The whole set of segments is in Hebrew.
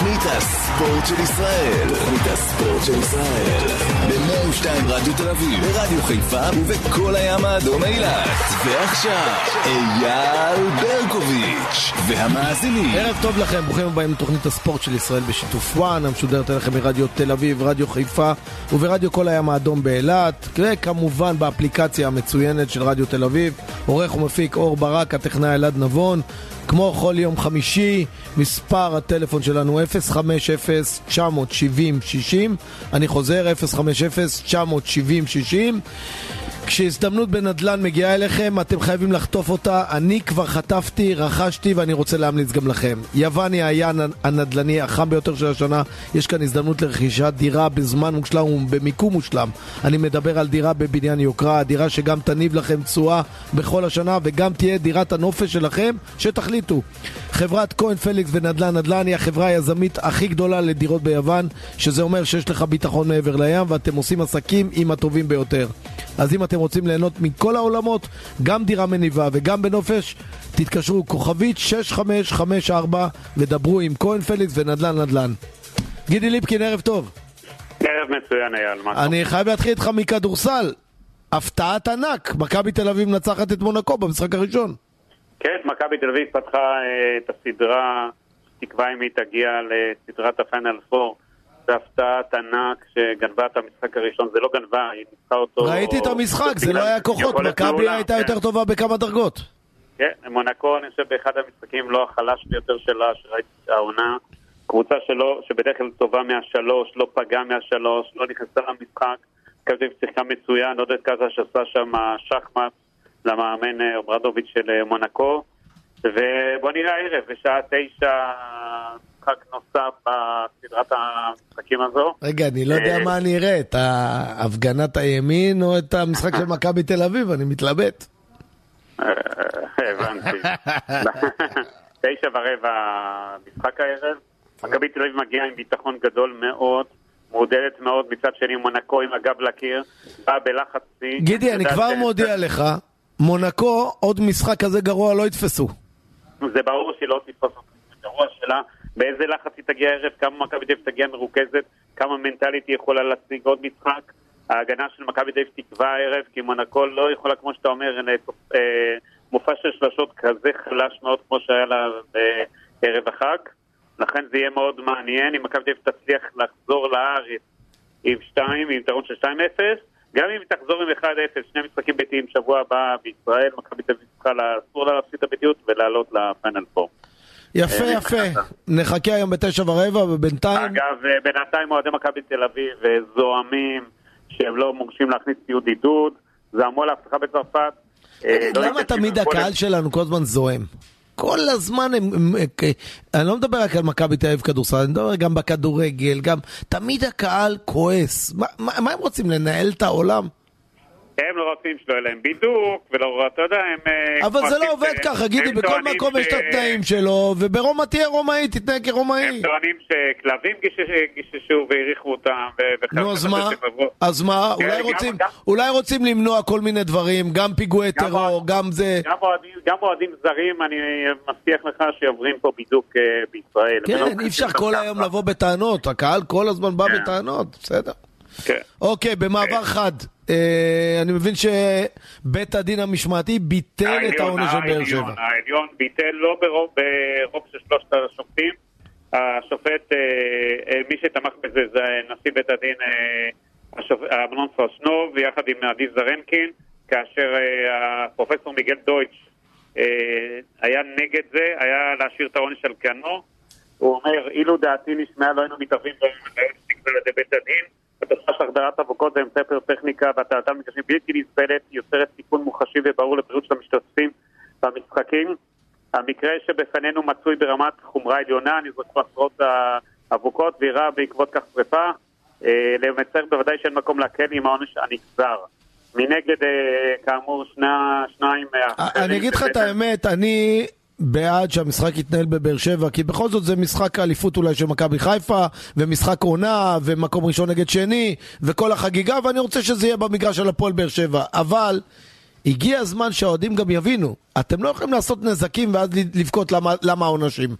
תוכנית הספורט של ישראל. תוכנית הספורט של ישראל. ב-102 רדיו תל אביב, ברדיו חיפה ובכל הים האדום אילת. ועכשיו, אייל ברקוביץ' והמאזינים. ערב טוב לכם, ברוכים הבאים לתוכנית הספורט של ישראל בשיתוף וואן, המשודרת אליכם מרדיו תל אביב, רדיו חיפה וברדיו כל הים האדום באילת, וכמובן באפליקציה המצוינת של רדיו תל אביב, עורך ומפיק אור ברק, הטכנאי אלעד נבון. כמו כל יום חמישי, מספר הטלפון שלנו 050-970-60 אני חוזר, 050-970-60 כשהזדמנות בנדל"ן מגיעה אליכם, אתם חייבים לחטוף אותה. אני כבר חטפתי, רכשתי ואני רוצה להמליץ גם לכם. יווני היה הנדל"ני החם ביותר של השנה. יש כאן הזדמנות לרכישת דירה בזמן מושלם ובמיקום מושלם. אני מדבר על דירה בבניין יוקרה, דירה שגם תניב לכם תשואה בכל השנה וגם תהיה דירת הנופש שלכם, שתחליטו. חברת כהן פליקס ונדל"ן נדל"ן היא החברה היזמית הכי גדולה לדירות ביוון, שזה אומר שיש לך ביטחון מעבר לים ואתם עושים עסקים עם הטובים ביותר. אז אם אתם רוצים ליהנות מכל העולמות, גם דירה מניבה וגם בנופש, תתקשרו כוכבית 6554 ודברו עם כהן פליקס ונדל"ן נדל"ן. גידי ליפקין, ערב טוב. ערב מצוין אייל. אני חייב להתחיל איתך מכדורסל. הפתעת ענק, מכבי תל אביב מנצחת את מונקו במשחק הראשון. כן, מכבי תל אביב פתחה אה, את הסדרה, תקווה אם היא תגיע לסדרת הפיינל 4. זה הפתעת ענק שגנבה את המשחק הראשון, זה לא גנבה, היא ניצחה אותו... ראיתי את המשחק, זה לא היה כוחות, מכבי הייתה כן. יותר טובה בכמה דרגות. כן, מונקו, אני חושב, באחד המשחקים לא החלש ביותר שלה, שראיתי העונה. קבוצה שלא, שבדרך כלל טובה מהשלוש, לא פגעה מהשלוש, לא נכנסה למשחק. מכבי שיחקה מצוין, עודד קזש עשה שם שחמט למאמן אה, אוברדוביץ' של אה, מונקו. ובוא נראה הערב, בשעה תשע, משחק נוסף בסדרת המשחקים הזו. רגע, אני לא יודע אה, מה אני אראה, את הפגנת הימין או את המשחק של מכבי תל אביב, אני מתלבט. אה, הבנתי. תשע ורבע משחק הערב. מכבי תל אביב מגיעה עם ביטחון גדול מאוד, מעודדת מאוד, מצד שני מונקו עם הגב לקיר, באה בלחץ שיא. גידי, אני כבר מודיע לך, מונקו, עוד משחק כזה גרוע לא יתפסו. זה ברור שהיא לא תתפוס אותה. גרוע שלה, באיזה לחץ היא תגיע הערב, כמה מכבי תל תגיע מרוכזת, כמה מנטלית היא יכולה להשיג עוד משחק. ההגנה של מכבי תל תקבע הערב, כי מונקו לא יכולה, כמו שאתה אומר, אה, מופע של שלשות כזה חלש מאוד כמו שהיה לה בערב החג. לכן זה יהיה מאוד מעניין אם מכבי תל אביב תצליח לחזור לארץ עם 2, עם יתרון של 2-0. גם אם היא תחזור עם 1-0, שני משחקים ביתיים שבוע הבא בישראל, מכבי תל אביב צריכה, אסור לה להפסיד את הביתיות ולעלות לפיינל 4. יפה, אה, יפה. נכנסת. נחכה היום בתשע ורבע, ובינתיים... אגב, אה, בינתיים אוהדי מכבי תל אביב אה, זועמים שהם לא מורשים להכניס ציוד עידוד, זעמו להבטחה בצרפת. אה, תגיד, לא למה תמיד הקהל שלנו כל הזמן זועם? כל הזמן הם... הם- אני לא מדבר רק על מכבי תל אביב כדורסל, אני מדבר גם בכדורגל, גם... תמיד הקהל כועס. מה- מה מה הם רוצים, לנהל את העולם? הם לא רוצים שלא יהיה להם בידוק, ולא, אתה יודע, הם... אה, אבל זה לא עובד ככה, גידי, הם בכל מקום יש את התנאים שלו, וברומא תהיה רומאי, תתנהג הם כרומאי. טוענים שכלבים גישש- גיששו והעריכו אותם, נו, אז מה? אז מה? כן, אולי רוצים- למנוע כל מיני דברים, גם פיגועי טרור, גם זה... גם אוהדים- זרים, אני מבטיח לך שעוברים פה בידוק אה, בישראל. הם כן, אי אפשר כל. היום לבוא בטענות, הקהל כל הזמן בא כן. בטענות, בסדר. כן. אוקיי, במעבר חד, אה, אני מבין שבית הדין המשמעתי ביטל את העונש של באר שבע. העליון ביטל לא ברוב, ברוב של שלושת השופטים. השופט, אה, אה, מי שתמך בזה זה נשיא בית הדין אה, אמנון פרשנוב, יחד עם עדי זרנקין, כאשר אה, הפרופסור מיגל דויטש אה, היה נגד זה, היה להשאיר את העונש על כנו. הוא אומר, אילו דעתי נשמעה לא היינו מתערבים במנהל שנקבע על ידי בית הדין. של החדרת אבוקות ואמצעי פירוטכניקה והטלתם מגרשים בלתי נסבלת יוצרת סיכון מוחשי וברור לבריאות של המשתתפים במשחקים. המקרה שבפנינו מצוי ברמת חומרה עליונה, נזרקו עשרות האבוקות ואירע בעקבות כך שרפה. אה, למצער בוודאי שאין מקום להקל עם העונש הנגזר. מנגד, אה, כאמור, שני, שניים... אה, אני אגיד לך את האמת, אני בעד שהמשחק יתנהל בבאר שבע, כי בכל זאת זה משחק האליפות אולי של מכבי חיפה, ומשחק עונה, ומקום ראשון נגד שני, וכל החגיגה, ואני רוצה שזה יהיה במגרש של הפועל באר שבע. אבל הגיע הזמן שהאוהדים גם יבינו, אתם לא יכולים לעשות נזקים ואז לבכות למה, העונשים.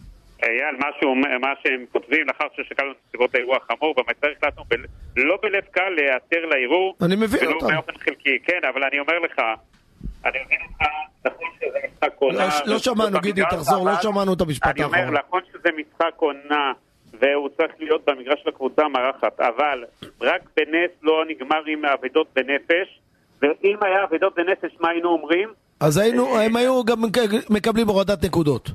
אייל, אומר- מה שהם כותבים לאחר ששקלנו את נסיבות האירוע החמור, במצב החלטנו ב- לא בלב קל להיעתר לערעור, אני מבין ולא אותם. באופן חלקי, כן, אבל אני אומר לך, אני מבין אותך, נכון שזה משחק עונה. לא- לא שמענו, גידי, תחזור, לא שמענו את המשפט אני אומר, האחרון. נכון שזה משחק עונה, והוא צריך להיות במגרש של הקבוצה המארחת, אבל רק בנס לא נגמר עם האבדות בנפש, ואם היה אבדות בנפש, מה היינו אומרים? אז היינו, הם היו גם מקבלים הורדת נקודות.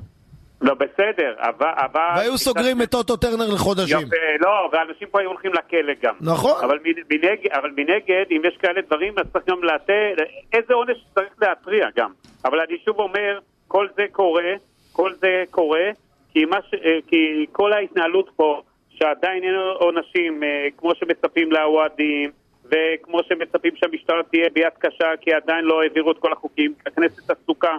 לא, בסדר, אבל... והיו סוגרים את אוטו טרנר לחודשים. יפה, לא, ואנשים פה היו הולכים לכלא גם. נכון. אבל מנגד, אבל מנגד, אם יש כאלה דברים, אז צריך גם לתת, איזה עונש צריך להתריע גם. אבל אני שוב אומר, כל זה קורה, כל זה קורה, כי, ש, אה, כי כל ההתנהלות פה, שעדיין אין עונשים, אה, כמו שמצפים לאוהדים, וכמו שמצפים שהמשטרה תהיה ביד קשה, כי עדיין לא העבירו את כל החוקים. הכנסת עסוקה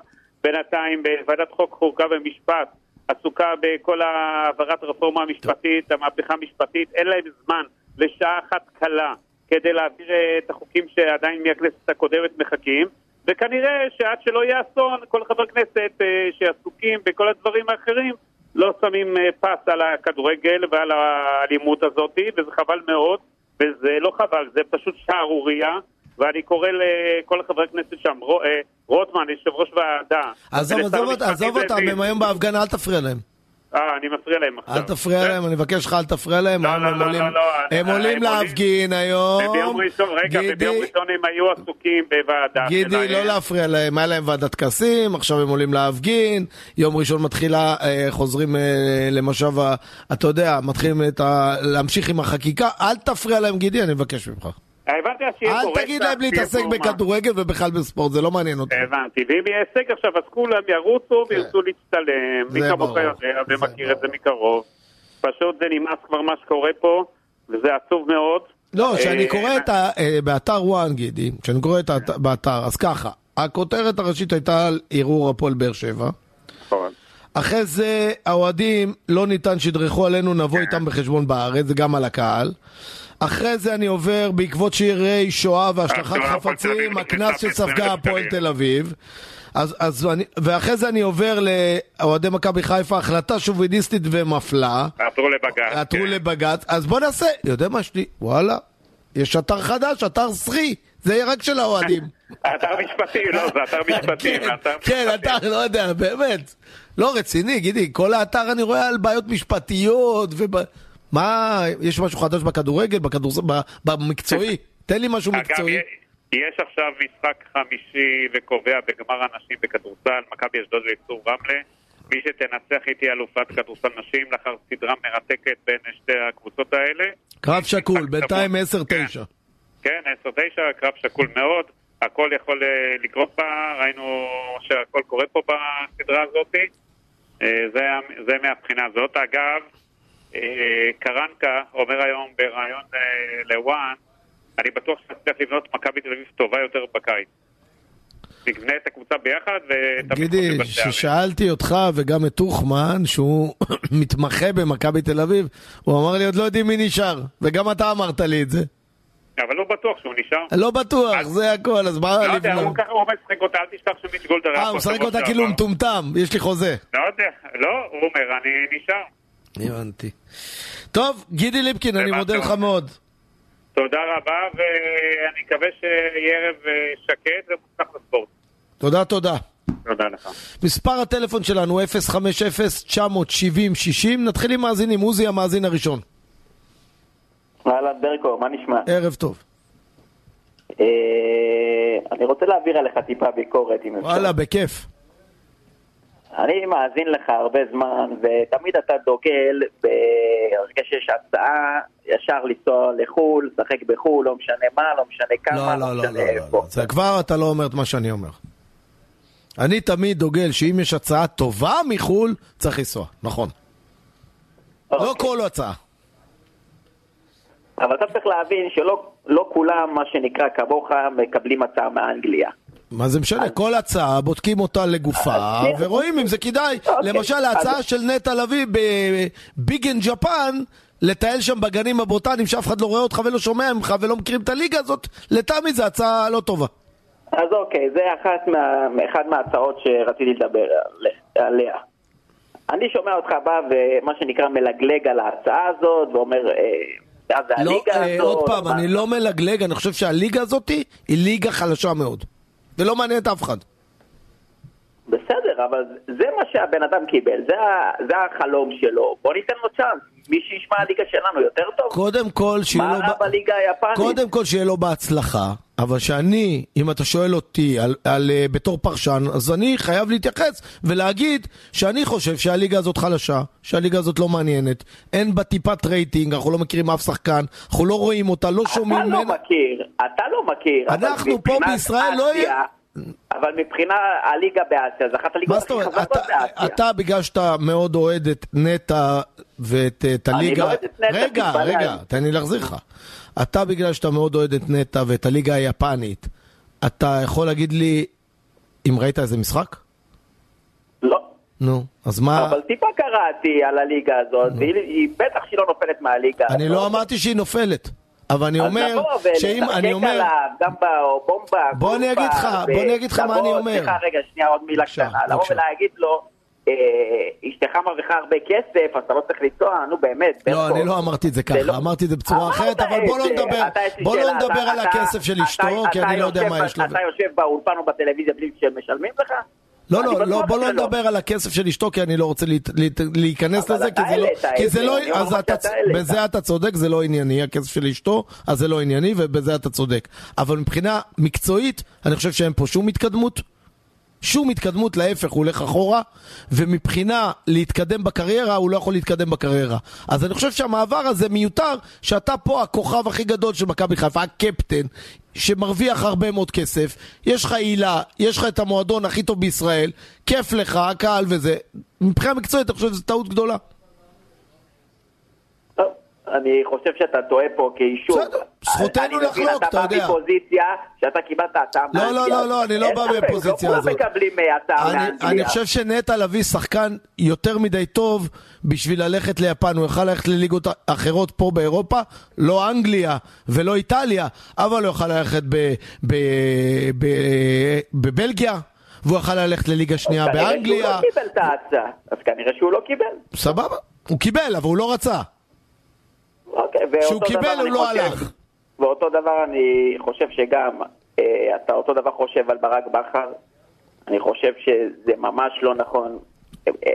בינתיים בוועדת חוק, חוקה ומשפט, עסוקה בכל העברת הרפורמה המשפטית, המהפכה המשפטית, אין להם זמן לשעה אחת קלה כדי להעביר אה, את החוקים שעדיין מהכנסת הקודמת מחכים, וכנראה שעד שלא יהיה אסון, כל חבר כנסת אה, שעסוקים בכל הדברים האחרים לא שמים אה, פס על הכדורגל ועל האלימות הזאת, וזה חבל מאוד, וזה לא חבל, זה פשוט שערורייה. ואני קורא לכל חברי הכנסת שם, אה, רוטמן, יושב ראש ועדה. עזוב, עזוב, עזוב אותם. הם היום בהפגנה, אל תפריע להם. אה, אני מפריע להם עכשיו. אל תפריע כן? להם, אני מבקש לך, אל תפריע להם. לא, לא, לא, עולים- לא, לא, הם עולים להפגין היום. וביום ראשון, רגע, וביום ראשון הם היו עסוקים בוועדה גידי. לא להפריע להם, היה להם ועדת טקסים, עכשיו הם עולים להפגין, יום ראשון מתחילה, חוזרים למושב, אתה יודע, מתחילים. להמשיך עם החקיקה, אל תפריע להם גידי, אני מבקש ממך. הבנתי שיהיה פה אל תגיד רצח, להם להתעסק. בכדורגל ובכלל בספורט, זה לא מעניין אותי. הבנתי, ואם יהיה הישג עכשיו, אז כולם ירוצו וירצו להצטלם. מי זה כמוך. יודע ומכיר את זה. מקרוב. פשוט זה נמאס כבר מה שקורה פה, וזה עצוב מאוד. לא, כשאני אה, קורא את ה... אה, באתר וואן, גידי, כשאני קורא את האתר באתר, אז ככה, הכותרת הראשית הייתה על ערעור הפועל באר שבע. נכון. אחרי זה האוהדים, לא ניתן שידרכו עלינו, כן. נבוא איתם בחשבון בארץ, זה גם על הקהל. אחרי זה אני עובר בעקבות שירי שואה והשלכת חפצים, הקנס שספגה ב-20,000 הפועל. תל אביב. אז, אז אני, ואחרי זה אני עובר לאוהדי מכבי חיפה, החלטה שוביניסטית ומפלה. עתרו לבג"ץ. עתרו כן. לבג"ץ, אז בוא נעשה, יודע מה יש לי? וואלה, יש אתר חדש, אתר סחי, זה יהיה רק של האוהדים. אתר משפטי, לא, זה אתר משפטי. כן, כן. אתר, לא יודע, באמת. לא רציני, גידי, כל האתר אני רואה על בעיות משפטיות וב... מה, יש משהו חדש בכדורגל, בכדורסל, ב- במקצועי? תן לי משהו מקצועי. יש עכשיו משחק חמישי וקובע בגמר הנשים בכדורסל, מכבי אשדוד ויצור רמלה. מי שתנצח איתי אלופת כדורסל נשים לאחר סדרה מרתקת בין שתי הקבוצות האלה. קרב שקול, בינתיים צמוד. 10-9. כן, 10-9, קרב שקול מאוד. הכל יכול אה, לקרות בה, ראינו שהכל קורה פה בסדרה הזאת. אה, זה, זה מהבחינה הזאת. אגב, קרנקה אומר היום בריאיון אה, לוואן, אני בטוח שנצליח לבנות מכבי תל אביב טובה יותר בקיץ. נבנה את הקבוצה ביחד ותמיד גידי. כששאלתי אותך וגם את טוחמן, שהוא מתמחה במכבי תל אביב, הוא אמר לי, עוד לא יודעים מי נשאר. וגם אתה אמרת לי את זה. אבל לא בטוח שהוא נשאר. לא בטוח, זה הכל, אז מה לא יודע, הוא? ככה הוא משחק אותה, אל תשכח שמיץ' גולדר היה אה, הוא משחק אותה. כאילו מטומטם, יש לי חוזה. לא יודע, לא, הוא אומר, אני נשאר. הבנתי. טוב, גידי ליפקין, אני. מודה לך מאוד. תודה רבה, ואני מקווה שיהיה ערב אה, שקט ומוצלח לספורט. תודה, תודה. תודה לך. מספר הטלפון שלנו 050-970-60, נתחיל עם מאזינים, עוזי המאזין הראשון. אהלן ברקו, מה נשמע? ערב טוב. אה, אני רוצה להעביר עליך טיפה ביקורת, אם אפשר. וואלה, בכיף. אני מאזין לך הרבה זמן, ותמיד אתה דוגל ברגע שיש הצעה, ישר לנסוע לחו"ל, לשחק בחו"ל, לא משנה מה, לא משנה כמה, לא, לא, לא, משנה לא, איפה. לא. זה כבר אתה לא אומר את מה שאני אומר. אני תמיד דוגל שאם יש הצעה טובה מחו"ל, צריך לנסוע, נכון. לא אוקיי. כל הצעה. אבל אתה צריך להבין שלא לא כולם, מה שנקרא כמוך, מקבלים הצעה מאנגליה. מה זה משנה? כל הצעה, בודקים אותה לגופה, ורואים אם זה כדאי. אוקיי, למשל, ההצעה של נטע לביא בביגן ג'פן, לטייל שם בגנים הבוטניים שאף אחד לא רואה אותך ולא שומע ממך ולא מכירים את הליגה הזאת, לטעמי זו הצעה לא טובה. אז אוקיי, זה אחת מה, מההצעות שרציתי לדבר על- עליה. אני שומע אותך בא ומה שנקרא מלגלג על ההצעה הזאת, ואומר, אה, זה לא, הליגה אה, הזאת. עוד פעם, אני לא מלגלג, אני חושב שהליגה הזאת היא ליגה חלשה מאוד. ולא מעניין את אף אחד. בסדר, אבל זה מה שהבן אדם קיבל, זה, זה החלום שלו, בוא ניתן לו צ'אנס. מי שישמע הליגה שלנו יותר טוב. קודם כל, שיהיה מה לו... רע ב- בליגה היפנית? קודם כל שיהיה לו בהצלחה, אבל שאני, אם אתה שואל אותי על, על, uh, בתור פרשן, אז אני חייב להתייחס ולהגיד שאני חושב שהליגה הזאת חלשה, שהליגה הזאת לא מעניינת, אין בה טיפת רייטינג, אנחנו לא מכירים אף שחקן, אנחנו לא רואים אותה, לא אתה שומעים לא ממנה. מכיר, אתה לא מכיר. אנחנו פה בישראל לא יהיה- אבל מבחינה הליגה באסיה, זה אחת הליגות הכי? חזקות באסיה. אתה בגלל שאתה מאוד אוהד את נטע ואת את אני הליגה... לא אוהד את נטע, רגע. רגע, תן לי להחזיר לך. אתה בגלל שאתה מאוד אוהד את נטע ואת הליגה היפנית, אתה יכול להגיד לי אם ראית איזה משחק? לא. נו, אז מה... אבל טיפה קראתי על הליגה הזאת, והיא היא- בטח שהיא לא נופלת מהליגה אני הזאת. לא אמרתי שהיא נופלת. אבל אני אומר, שאם אני אומר... עליו, גם בבומבה, בוא אני אגיד לך, בוא אני אגיד לך מה אני אומר. סליחה, רגע, שנייה, עוד מילה קטנה. לבוא. ולהגיד לו, אה, אשתך מרוויחה הרבה כסף, אתה לא צריך לנסוע, נו באמת. לא. אני לא אמרתי את זה זה לא- ככה, אמרתי את זה בצורה אחרת, אבל בוא לא. נדבר, בוא לא נדבר על הכסף של אשתו, כי אני לא יודע מה יש לו. אתה יושב באולפן או בטלוויזיה בלי שמשלמים לך? לא, לא, בטוח לא, בוא לא. נדבר על הכסף של אשתו, כי אני לא רוצה להיכנס לזה, כי זה לא, כי זה לא, אז אתה. בזה אתה צודק, זה לא ענייני, הכסף של אשתו, אז זה לא ענייני, ובזה אתה צודק. אבל מבחינה מקצועית, אני חושב שאין פה שום התקדמות. שום התקדמות, להפך, הוא הולך אחורה, ומבחינה להתקדם בקריירה, הוא לא יכול להתקדם בקריירה. אז אני חושב שהמעבר הזה מיותר, שאתה פה הכוכב הכי גדול של מכבי חיפה, הקפטן, שמרוויח הרבה מאוד כסף, יש לך עילה, יש לך את המועדון הכי טוב בישראל, כיף לך, הקהל וזה. מבחינה מקצועית, אני חושב שזו טעות גדולה. אני חושב שאתה טועה פה, כי שוב, בסדר, זכותנו אני מבין, לחלוק, אתה יודע. אתה בא מפוזיציה שאתה קיבלת הצעה לא, לא, מאנגליה. לא, לא, אני לא בא ספק, מהפוזיציה לא הזאת. כולם מקבלים אה, הצעה אני, מאנגליה. אני חושב שנטע לביא שחקן יותר מדי טוב בשביל ללכת ליפן, הוא יכל ללכת לליגות אחרות פה באירופה, לא אנגליה ולא איטליה, אבל הוא יכל ללכת בבלגיה, והוא יכל ללכת לליגה שנייה כנראה שהוא באנגליה, לא קיבל את ההצעה, אז כנראה שהוא לא קיבל. סבבה, הוא קיבל, אבל הוא לא רצה. אוקיי, כשהוא קיבל, הוא לא חושב- הלך. ואותו דבר אני חושב שגם, אה, אתה אותו דבר חושב על ברק בכר, אני חושב שזה ממש לא נכון.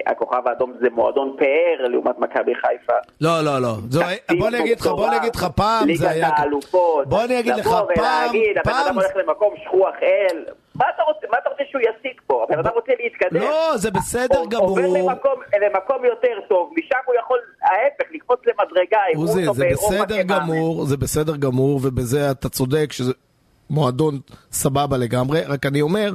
הכוכב האדום זה מועדון פאר לעומת מכבי חיפה. לא, לא, לא. זו, בוא אני אגיד לך, בוא אני אגיד לך, פעם זה היה... ליגת האלופות. בוא אני אגיד לך, לבוא פעם, ולהגיד, הבן פעם... אדם הולך למקום שכוח אל. מה אתה רוצה, מה אתה רוצה שהוא ישיג פה? הבן אדם רוצה להתקדם. לא, זה בסדר גמור. עובר למקום, למקום יותר טוב, משם הוא יכול, ההפך, לקפוץ למדרגה. עוזי, זה בסדר. גמור, זה בסדר גמור, ובזה אתה צודק שזה מועדון סבבה לגמרי, רק אני אומר,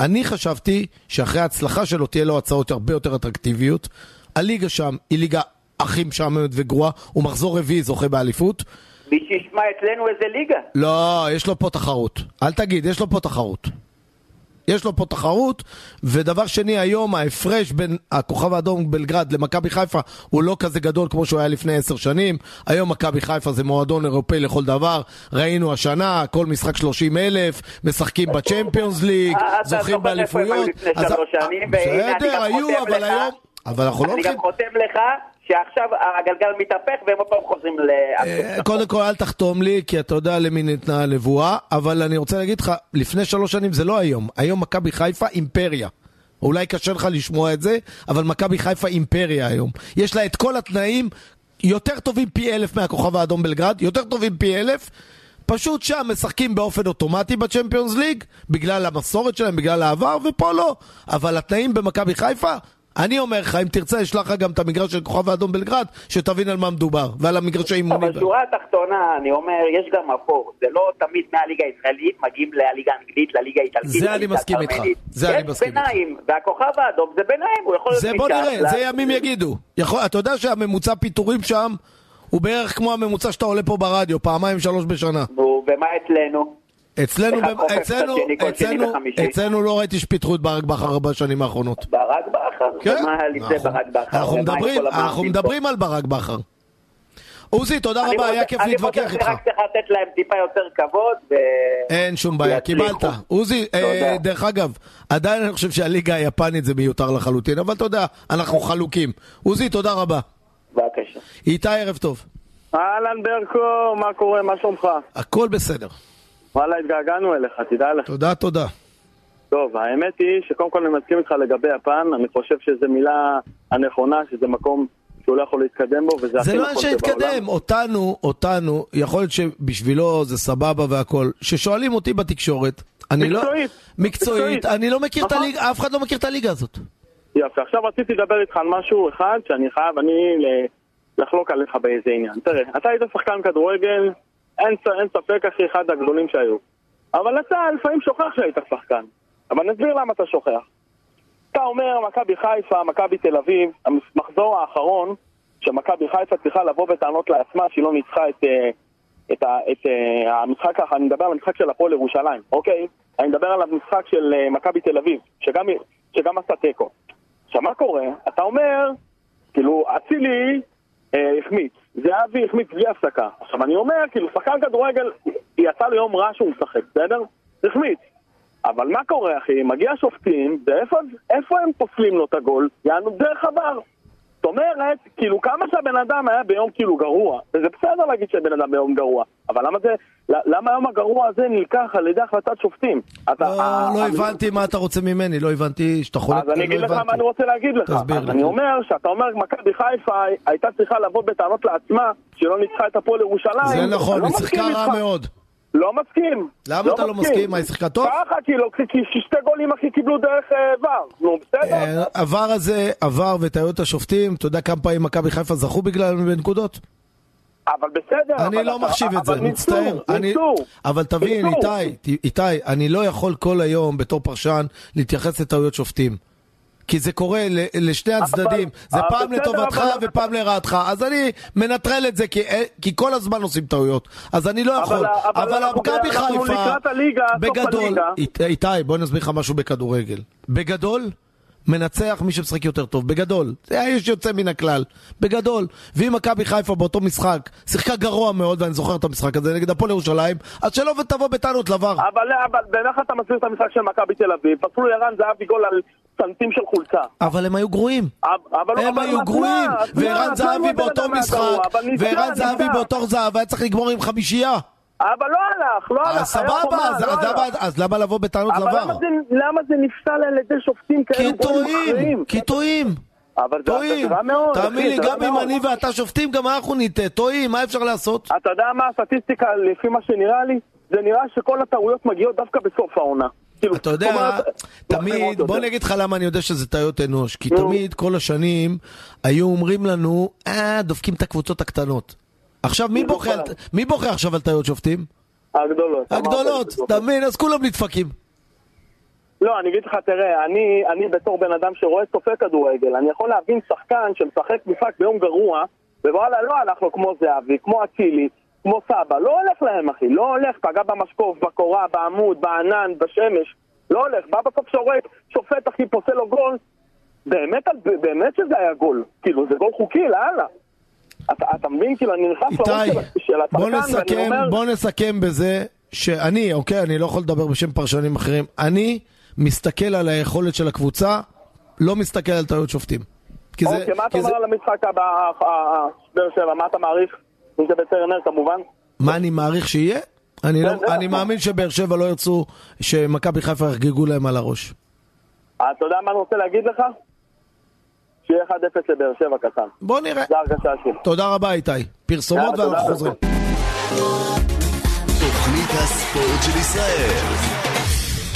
אני חשבתי שאחרי ההצלחה שלו תהיה לו הצעות הרבה יותר אטרקטיביות. הליגה שם היא ליגה הכי משעממת וגרועה, הוא מחזור רביעי זוכה באליפות. מי שישמע אצלנו איזה ליגה. לא, יש לו פה תחרות. אל תגיד, יש לו פה תחרות. יש לו פה תחרות, ודבר שני, היום ההפרש בין הכוכב האדום בלגרד למכבי חיפה הוא לא כזה גדול כמו שהוא היה לפני עשר שנים. היום מכבי חיפה זה מועדון אירופאי לכל דבר. ראינו השנה, כל משחק 30 אלף, משחקים בצ'מפיונס ליג, אה, אתה זוכים זוכר איפה הם היו באליפויות. לפני שלוש שנים, והנה אני בסדר, גם אבל לך- היום... אבל אנחנו לא אני הולכים... גם חותם לך שעכשיו הגלגל מתהפך והם עוד פעם חוזרים ל... אה, קודם כל אל תחתום לי, כי אתה יודע למי ניתנה הנבואה, אבל אני רוצה להגיד לך, לפני שלוש שנים זה לא היום. היום מכבי חיפה אימפריה. אולי קשה לך לשמוע את זה, אבל מכבי חיפה אימפריה היום. יש לה את כל התנאים יותר טובים פי אלף מהכוכב האדום בלגרד, יותר טובים פי אלף. פשוט שם משחקים באופן אוטומטי בצ'מפיונס ליג, בגלל המסורת שלהם, בגלל העבר, ופה לא. אבל התנאים במכבי חיפה, אני אומר לך, אם תרצה, אשלח לך גם את המגרש של כוכב האדום בלגרד, שתבין על מה מדובר, ועל המגרשי אימונים. אבל שורה התחתונה, אני אומר, יש גם אפור. זה לא תמיד מהליגה הישראלית מגיעים לליגה האנגלית, לליגה האיטלקית. זה אני מסכים איתך. זה אני מסכים יש ביניים, והכוכב האדום זה ביניים, הוא יכול להיות זה בוא נראה, זה ימים יגידו. אתה יודע שהממוצע פיטורים שם הוא בערך כמו הממוצע שאתה עולה פה ברדיו, פעמיים שלוש בשנה. נו, ומה אצלנו? אצלנו, אצלנו, אצלנו. אצלנו לא ראיתי שפיטרו את ברק בכר בשנים האחרונות. ברק בכר? כן, ומה היה לפני אנחנו- ברק בכר? אנחנו מדברים, אנחנו? מדברים על ברק בכר. עוזי, תודה אני רבה, היה חושב- כיף אני להתווכח חושב איתך. שרק צריך לתת להם טיפה יותר כבוד. ו- אין שום בעיה. קיבלת. עוזי, אה. דרך אגב, עדיין אני חושב שהליגה היפנית זה מיותר לחלוטין, אבל אתה יודע, אנחנו חלוקים. עוזי, תודה רבה. בבקשה. איתי, ערב טוב. אהלן ברקו, מה קורה? מה שלומך? הכל בסדר. וואלה, התגעגענו אליך, תדע לך. תודה, תודה. טוב, האמת היא שקודם כל אני מסכים איתך לגבי יפן, אני חושב שזו מילה הנכונה, שזה מקום שהוא לא יכול להתקדם בו, וזה הכי זה לא נכון שהתקדם, שבעולם. אותנו, אותנו, יכול להיות שבשבילו זה סבבה והכל. ששואלים אותי בתקשורת, אני לא... מקצועית. מקצועית. מקצועית. אני לא מכיר את נכון. הליגה, אף אחד לא מכיר את הליגה הזאת. יפה, עכשיו רציתי לדבר איתך על משהו אחד שאני חייב אני לחלוק עליך באיזה עניין. תראה, אתה היית שחקן כדורגל, אין, אין ספק אחי, אחד הגדולים שהיו. אבל אתה לפעמים שוכח שהיית שחקן. אבל נסביר למה אתה שוכח. אתה אומר, מכבי חיפה, מכבי תל אביב, המחזור האחרון שמכבי חיפה צריכה לבוא בטענות לעצמה שהיא לא ניצחה את, אה, את, ה- את אה, המשחק, אני מדבר על המשחק של הפועל ירושלים, אוקיי? אני מדבר על המשחק של אה, מכבי תל אביב, שגם, שגם עשה תיקו. עכשיו, מה קורה? אתה אומר, כאילו, אצילי אה, החמיץ, זהבי החמיץ בלי הפסקה. עכשיו, אני אומר, כאילו, שחקן כדורגל, יצא לו יום רע שהוא משחק, בסדר? החמיץ. אבל מה קורה, אחי? מגיע שופטים, ואיפה איפה הם פוסלים לו את הגול? יענו דרך עבר. זאת אומרת, כאילו, כמה שהבן אדם היה ביום כאילו גרוע, וזה בסדר להגיד שהבן אדם ביום גרוע, אבל למה זה, למה היום הגרוע הזה נלקח על ידי החלטת שופטים? לא, לא הבנתי מה אתה רוצה ממני, לא הבנתי שאתה חולק, אז אני לא אגיד לך הבנתי. מה אני רוצה להגיד לך. תסביר לי. אני אומר שאתה אומר מכבי חיפה הייתה צריכה לבוא בטענות לעצמה שהיא לא ניצחה את הפועל ירושלים. זה נכון, לא היא שיחקה רע. מאוד. לא מסכים. למה אתה לא מסכים? מה, היא שיחקה טוב? ככה, כאילו, כי כי שתי גולים אחי קיבלו דרך אה, ור. נו, בסדר. אה, עבר הזה, עבר וטעויות השופטים, אתה יודע כמה פעמים מכבי חיפה זכו בגלל בנקודות? אבל בסדר. אני אבל לא אתה- מחשיב את זה, מצטער. אני-. אבל תבין. איתי, איתי, אני לא יכול כל היום בתור פרשן להתייחס לטעויות שופטים. כי זה קורה לשני הצדדים, זה אבל פעם לטובתך אבל- ופעם לרעתך, אז אני מנטרל את זה כי, אה, כי כל הזמן עושים טעויות, אז אני לא יכול, אבל- אבל אבל אנחנו- מכבי אנחנו חיפה, בגדול, איתי בוא נסביר לך משהו בכדורגל, בגדול, מנצח מי שמשחק יותר טוב, בגדול, זה יש יוצא מן הכלל, בגדול, ואם מכבי חיפה באותו משחק שיחקה גרוע מאוד, ואני זוכר את המשחק הזה נגד הפועל ירושלים, אז שלא תבוא בטענות לבר. אבל אבל בעיניך אתה מסביר את המשחק של מכבי תל אביב, פסלו לערן זהבי גול על סנטים של חולצה. אבל הם היו גרועים. אבל הם אבל היו גרועים? וערן אז זהבי באותו משחק? אבל וערן זהבי. באותו זהב היה צריך לגמור עם חמישייה. אבל לא הלך, לא הלך. אז היה סבבה, אז- לא אז הלך. למה- אז למה לבוא בטענות אבל לבר? למה זה- למה זה נפסל על ידי שופטים כאלה? כי טועים? כי טועים. אבל זה רע מאוד. תאמין לי, גם אם. אני ואתה שופטים, גם אנחנו נטעה. טועים, מה אפשר לעשות? אתה יודע מה הסטטיסטיקה לפי מה שנראה לי? זה נראה שכל הטעויות מגיעות דווקא בסוף העונה. כאילו, אתה יודע, תמיד, מחמירות בוא. אני אגיד לך למה אני יודע שזה טעויות אנוש. כי. תמיד, כל השנים, היו אומרים לנו, אה, דופקים את הקבוצות הקטנות. עכשיו, מי מי בוכה עכשיו על טעויות שופטים? הגדולות. הגדולות, אתה מבין? אז כולם נדפקים. לא, אני אגיד לך, תראה, אני, אני בתור בן אדם שרואה צופה כדורגל, אני יכול להבין שחקן שמשחק משחק ביום גרוע, ווואלה, לא הלך לו כמו זהבי, כמו אצילי, כמו סבא, לא הולך להם, אחי, לא הולך, פגע במשקוף, בקורה, בעמוד, בענן, בשמש, לא הולך, בא בסוף שורק, שופט, אחי, פוסל לו גול, באמת, באמת שזה היה גול, כאילו, זה גול חוקי, לאללה. אתה, אתה מבין, כאילו, אני נכנס לראש של, של השחקן, ואני אומר, בוא נסכם בזה שאני, אוקיי, אני לא יכול לדבר בשם פרשנים אחרים, אני מסתכל על היכולת של הקבוצה, לא מסתכל על טעויות שופטים. כי זה, אוקיי, מה אתה כי זה, אומר על המשחק הבא, ה- ה- באר שבע, מה אתה מעריך? אם זה בטרנר כמובן. מה אני מעריך שיהיה? אני, לא, זה אני נכון. מאמין שבאר שבע לא ירצו שמכבי חיפה יחגגו להם על הראש. אה, אתה יודע מה אני רוצה להגיד לך? שיהיה 1-0 לבאר שבע קטן. בוא נראה. זה הרגשה שלי. תודה רבה איתי. פרסומות ואנחנו. חוזרים. תוכנית הספורט של ישראל.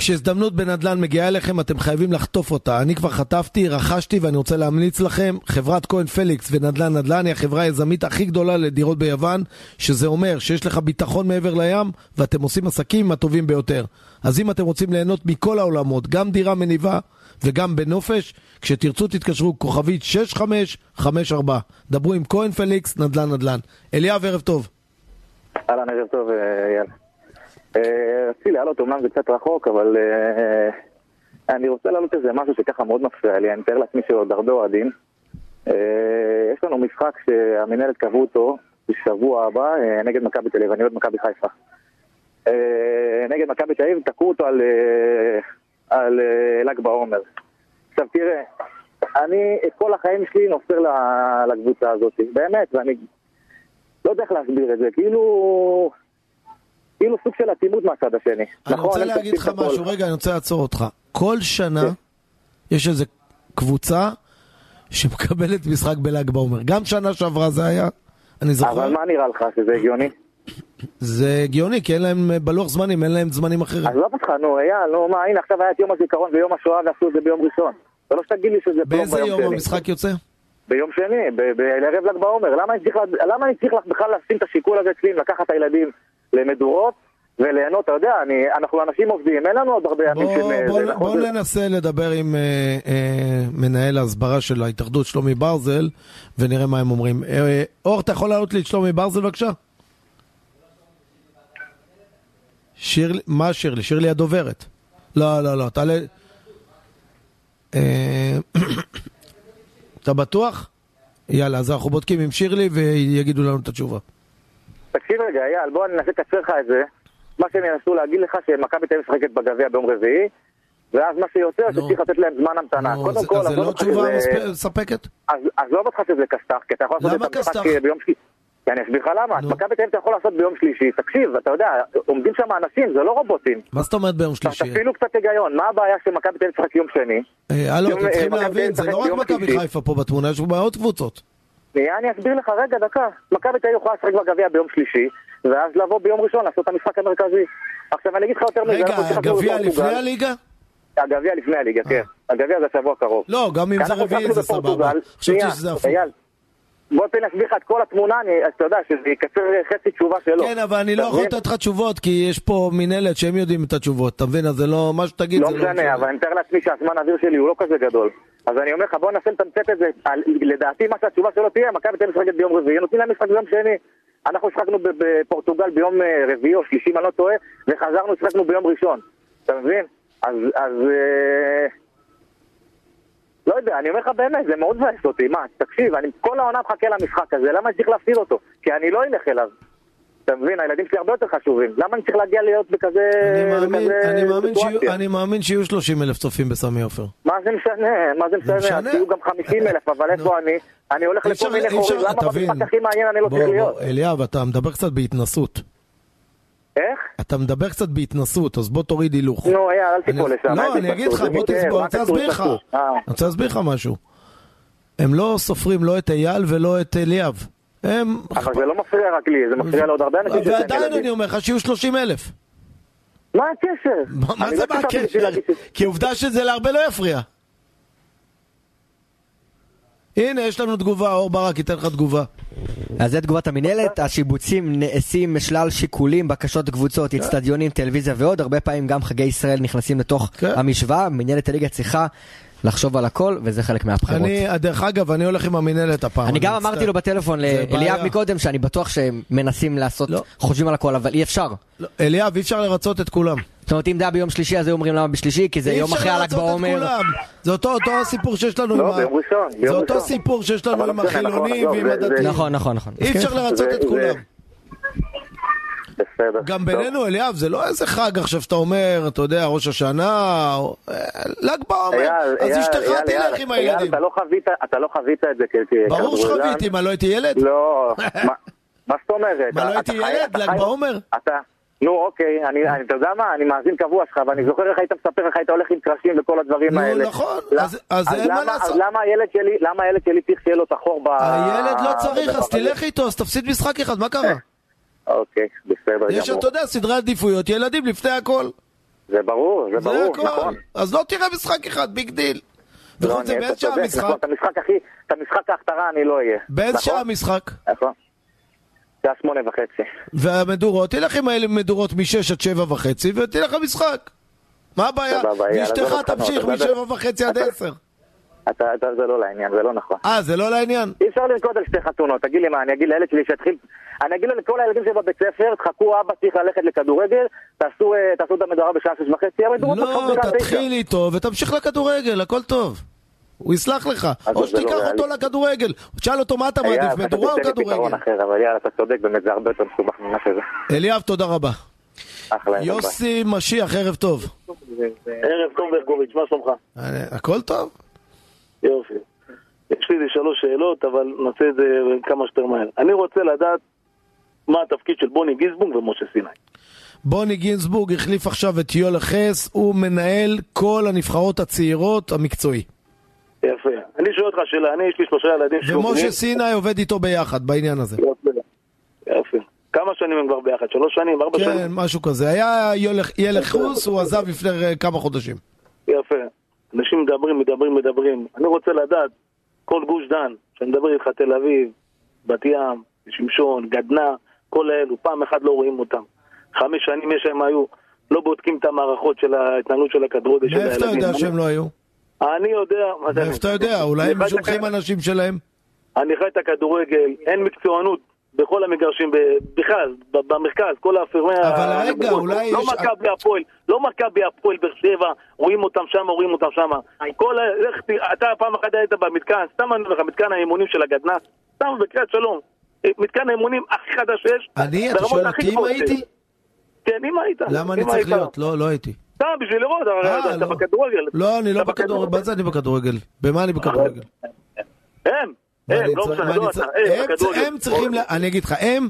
כשהזדמנות בנדל"ן מגיעה אליכם, אתם חייבים לחטוף אותה. אני כבר חטפתי, רכשתי, ואני רוצה להמליץ לכם, חברת כהן פליקס ונדל"ן נדל"ן היא החברה היזמית הכי גדולה לדירות ביוון, שזה אומר שיש לך ביטחון מעבר לים, ואתם עושים עסקים עם הטובים ביותר. אז אם אתם רוצים ליהנות מכל העולמות, גם דירה מניבה וגם בנופש, כשתרצו תתקשרו כוכבית 6554. דברו עם כהן פליקס, נדל"ן נדל"ן. אליאב, ערב טוב. אהלן, ערב טוב, אה, אייל. אה, רציתי לעלות, אומנם זה קצת רחוק, אבל אה, אני רוצה להעלות איזה משהו שככה מאוד מפריע לי, אני מתאר לעצמי שעוד הרבה אוהדים. אה, יש לנו משחק שהמנהלת קבעו אותו בשבוע הבא אה, נגד מכבי תל אביב, אני אוהד מכבי חיפה. אה, נגד מכבי תל אביב תקעו אותו על, אה, אה, ל"ג בעומר. עכשיו תראה, אני את כל החיים שלי נופר לקבוצה הזאת, באמת, ואני לא יודע איך להסביר את זה, כאילו... כאילו סוג של אטימות מהצד השני. אני נכון, רוצה להגיד לך. משהו, רגע, אני רוצה לעצור אותך. כל שנה כן. יש איזו קבוצה שמקבלת משחק בל"ג בעומר. גם שנה שעברה זה היה, אני אבל זוכר. מה נראה לך, שזה הגיוני? זה הגיוני, כי אין להם בלוח זמנים, אין להם זמנים אחרים. עזוב אותך, נו, אייל, נו, מה, הנה עכשיו היה את יום הזיכרון ויום השואה ועשו את זה ביום ראשון. זה לא שתגיד לי שזה פלום באיזה ביום יום שני. המשחק יוצא? ביום שני, בערב ל"ג בעומר. למה אני צריך בכלל לשים את השיקול הזה אצלי, לקחת את הילדים למדורות וליהנות, אתה יודע, אני, אנחנו אנשים עובדים, אין לנו עוד הרבה ימים בוא, של... בוא, זה, בוא נכון? ננסה לדבר עם אה, אה, מנהל ההסברה של ההתאחדות, שלומי ברזל, ונראה מה הם אומרים. אה, אור, אתה יכול להעלות לי את שלומי ברזל בבקשה? שירלי, מה שירלי? שירלי הדוברת. לא, לא, לא, תעלה... אה, אתה בטוח? יאללה, אז אנחנו בודקים עם שירלי ויגידו לנו את התשובה. רגע, אייל, בוא אני אנסה לקצר לך את זה. מה שהם ינסו להגיד לך שמכבי תל אביב משחקת בגביע ביום רביעי, ואז מה שיוצא זה. שצריך לתת להם זמן המתנה. נו, קודם כל, אז זה לא תשובה מספקת? אז עזוב אותך שזה כסת"ח, כי אתה יכול לעשות את המשחק כסת"ח? ביום שלישי. כי אני אסביר לך למה. את. מכבי תל אביב אתה יכול לעשות ביום שלישי. תקשיב, אתה יודע, עומדים שם אנשים, זה לא רובוטים. מה זאת אומרת ביום שלישי? תפעילו קצת היגיון, מה הבעיה שמכבי תל אביב יום שני? הלו, אתם צריכים להבין, זה לא רק מכבי. חיפה פה בתמונה, יש פה עוד קבוצות. שנייה, אני אסביר לך, רגע, דקה. מכבי תל אביב יכולה לשחק בגביע ביום שלישי, ואז לבוא ביום ראשון לעשות את המשחק המרכזי. עכשיו אני אגיד לך יותר מזה, רגע, הגביע. לפני הליגה? הגביע לפני הליגה, כן. הגביע זה השבוע הקרוב. לא, גם אם זה רביעי זה סבבה. חשבתי שזה הפוך. בוא תן להסביר לך את כל התמונה, אני, אז אתה יודע, שזה יקצר חצי תשובה שלו. כן, אבל אני לא יכול? לתת לך תשובות, כי יש פה מינהלת שהם יודעים את התשובות, אתה מבין? אז זה לא, מה שתגיד לא זה לא משנה, אבל אני מתאר לעצמי שהזמן האוויר שלי הוא לא כזה גדול. אז אני אומר לך, בוא ננסה לתמצת את זה. על- לדעתי, מה שהתשובה שלו תהיה, מכבי תל משחקת ביום רביעי, נותנים להם משחק ביום שני. אנחנו שחקנו בפורטוגל ביום אה, רביעי או שלישי, אם אני לא טועה, וחזרנו, שחקנו ביום ראשון. אתה מבין? אז... אז אה, לא יודע, אני אומר לך באמת, זה מאוד מבאס אותי. מה, תקשיב, אני כל העונה מחכה למשחק הזה, למה אני צריך להפסיד אותו? כי אני לא אלך אליו. אתה מבין, הילדים שלי הרבה יותר חשובים. למה אני צריך להגיע להיות בכזה... אני מאמין- בכזה אני מאמין שיהיו-? אני מאמין שיהיו 30 אלף צופים בסמי עופר. מה זה משנה? מה זה משנה? משנה. אז תהיו גם 50 אלף, אבל איפה אני? אני הולך לכל אפשר, מיני חורים, למה. במשחק הכי מעניין אני לא בוא, צריך להיות? בוא, אליאב, אתה מדבר קצת בהתנסות. איך? אתה מדבר קצת בהתנסות, אז בוא תוריד הילוך. נו, אייל, אל תיפול לשם. לא, אני אגיד לך, בוא זה תסבור, אני רוצה להסביר לך. אה. אני רוצה להסביר לך משהו. הם לא סופרים לא את אייל ולא את אליאב. הם... אבל זה לא מפריע רק לי, זה מפריע לעוד הרבה אנשים שיש להם ועדיין. אני אומר לך שיהיו 30 אלף. מה הקשר? מה זה לא מה הקשר? כי עובדה שזה להרבה לא יפריע. הנה, יש לנו תגובה, אור ברק ייתן לך תגובה. אז זה תגובת המינהלת, השיבוצים נעשים משלל שיקולים, בקשות קבוצות, אצטדיונים, טלוויזיה ועוד, הרבה פעמים גם חגי ישראל נכנסים לתוך כן. המשוואה, מינהלת הליגה צריכה לחשוב על הכל, וזה חלק מהבחירות. אני, דרך אגב, אני הולך עם המינהלת הפעם. אני גם מצטער. אמרתי לו בטלפון לאליאב. מקודם שאני בטוח שהם מנסים לעשות, לא. חושבים על הכל, אבל אי אפשר. לא, אליאב, אי אפשר לרצות את כולם. זאת אומרת, אם זה היה ביום שלישי, אז היו אומרים למה בשלישי, כי זה יום אפשר אחרי הל"ג לרצות בעומר. זה אותו אותו הסיפור שיש לנו עם לא, ה... ביום ראשון, זה אותו ראשון. סיפור שיש לנו עם לא משנה, נכון, החילונים עזוב, ועם הדתיים. נכון, נכון, נכון. אי אפשר כן. לרצות זה- את כולם. בסדר. גם. בינינו, אליאב, זה לא איזה חג עכשיו שאתה אומר, אתה יודע, ראש השנה, אה, ל"ג בעומר, אז אשתך תלך עם הילדים. אתה לא חווית- אתה לא חווית את זה כ- ברור. שחוויתי, מה, לא הייתי ילד? לא, מה- זאת אומרת? מה, לא הייתי ילד? ל"ג בעומר? אתה, נו אוקיי, אני, אני- אתה יודע מה, אני מאזין קבוע שלך, ואני זוכר איך היית מספר איך היית הולך עם קרשים וכל הדברים נו, האלה. נכון, למה- אז- אז אין מה לעשות. אז למה הילד שלי, למה הילד שלי צריך שיהיה לו את החור ב... הילד לא צריך, אז? תלך איתו, אז תפסיד משחק אחד, מה קרה? אוקיי, בסדר יש, גמור. אתה יודע, סדרי עדיפויות, ילדים לפני הכל. זה ברור, זה זה ברור, הכל. נכון. אז לא תראה משחק אחד, big deal. לא, וחוץ אני- באיזה שעה המשחק? נכון, את המשחק הכי, את המשחק ההכתרה אני לא אהיה. באיזה נכון? שעה המשחק? נכון. שעה שמונה וחצי. והמדורות, תלך עם האלה מדורות משש עד שבע וחצי ותלך למשחק. מה הבעיה? ואשתך אותך, תמשיך משבע וחצי עד עשר. אתה, אתה, זה לא לעניין, זה לא נכון. אה, זה לא לעניין? אי אפשר לרקוד על שתי חתונות, תגיד לי מה, אני אגיד לילד שלי שיתחיל... אני אגיד לו לכל הילדים שבבית ספר, תחכו, אבא צריך ללכת לכדורגל, תעשו, אה, תעשו את המדורה בשעה שש וחצי, המדורות לא. תתחיל איתו ותמשיך לכדורגל, הכל טוב. הוא יסלח לך. או לא שתיקח ריאלי. אותו לכדורגל. תשאל אותו מה אתה מעדיף, מדורה או כדורגל? אבל יאללה, אתה צודק, באמת זה הרבה יותר מסובך ממה שזה. אליאב, תודה רבה. אחלה. יוסי משיח, ערב טוב. ערב טוב ברקוביץ', מה שלומך? אה, הכל טוב? יופי. יש לי שלוש שאלות, אבל נעשה את זה כמה שיותר מהר. אני רוצה לדעת מה התפקיד של בוני גיזבונג ומשה סיני. בוני גינזבורג החליף עכשיו את יולה חס, הוא מנהל כל הנבחרות הצעירות המקצועי. יפה. אני שואל אותך שאלה, אני יש לי שלושה ילדים ומשה סיני עובד איתו ביחד בעניין הזה. יפה. יפה. כמה שנים הם כבר ביחד? שלוש שנים? ארבע כן, שנים? משהו כזה. היה ילך- חוס, הוא עזב לפני כמה חודשים. יפה. אנשים מדברים, מדברים, מדברים. אני רוצה לדעת, כל גוש דן, כשאני מדבר איתך תל אביב, בת ים, שמשון, גדנ"ע, כל האלו, פעם אחת לא רואים אותם. חמש שנים יש להם היו, לא בודקים את המערכות של ההתנהלות של הכדורגל של מאיפה אתה הילדים. יודע שהם לא היו? אני יודע. מאיפה אתה יודע? אולי הם שולחים אנשים שלהם? אני חי את הכדורגל, אין מקצוענות בכל המגרשים, בכלל, במרכז, כל האפירמי... אבל רגע, אולי לא יש- מכבי הפועל, לא מכבי הפועל באר שבע, רואים אותם שם, רואים אותם שם. כל ה... אתה פעם אחת היית במתקן, סתם אני אומר לך, מתקן האימונים של הגדנ"ע, סתם בקריית שלום. אה, מתקן האימונים הכי חדש שיש. אני, אתה שואל אותי אם הייתי? כן, אם היית. למה אני צריך. להיות? לא, לא הייתי. סתם, בשביל לראות, אה, אתה- לא. בכדורגל. לא, אני לא בכדורגל. מה זה אני בכדורגל? במה אני בכדורגל? הם, הם, צריכים, אני אגיד לך, הם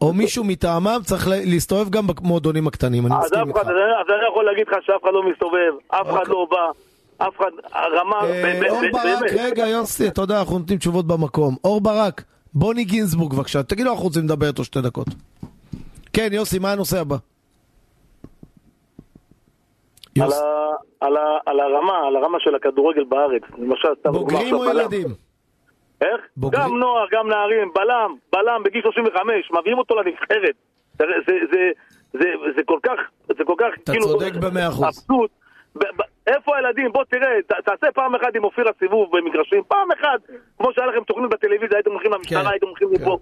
או מישהו מטעמם צריך לה- להסתובב גם במועדונים הקטנים, אני מסכים איתך. אז אני יכול להגיד לך שאף אחד לא מסתובב, אף אחד אוקיי. לא בא, אף אחד, הרמה, אה, אור ברק. רגע יוסי, אתה יודע, אנחנו נותנים תשובות במקום. אור ברק, בוני גינזבורג בבקשה, תגידו אנחנו רוצים לדבר איתו שתי דקות. כן, יוסי, מה הנושא הבא? על הרמה, על הרמה של הכדורגל בארץ, בוגרים או. ילדים? איך? בוגרים? גם נוער, גם נערים, בלם, בלם בגיל 35, מביאים אותו לנבחרת. זה, זה, זה, זה, זה כל כך, זה כל כך, אתה כאילו, צודק במאה אחוז. ב- איפה הילדים? בוא תראה, ת, תעשה פעם אחת עם אופירה סיבוב במגרשים, פעם אחת, כמו שהיה לכם תוכנית בטלוויזיה, הייתם הולכים כן, למשטרה, הייתם הולכים כן. מפה,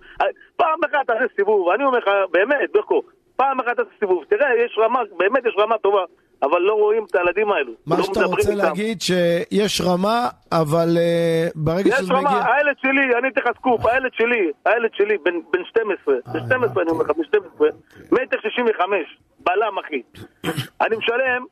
פעם אחת תעשה סיבוב, אני אומר לך, באמת, ברקו, פעם אחת תעשה סיבוב, תראה, יש רמה, באמת יש רמה טובה, אבל לא רואים את הילדים האלו. מה לא שאתה רוצה איתם. להגיד שיש רמה, אבל אה, ברגע יש שזה רמה, מגיע... הילד שלי, אני אתן לך סקופ, הילד שלי, הילד שלי, בן בן 12, בן 12 אני אומר לך, בן 12, מטר 65, בלם אחי. אני משלם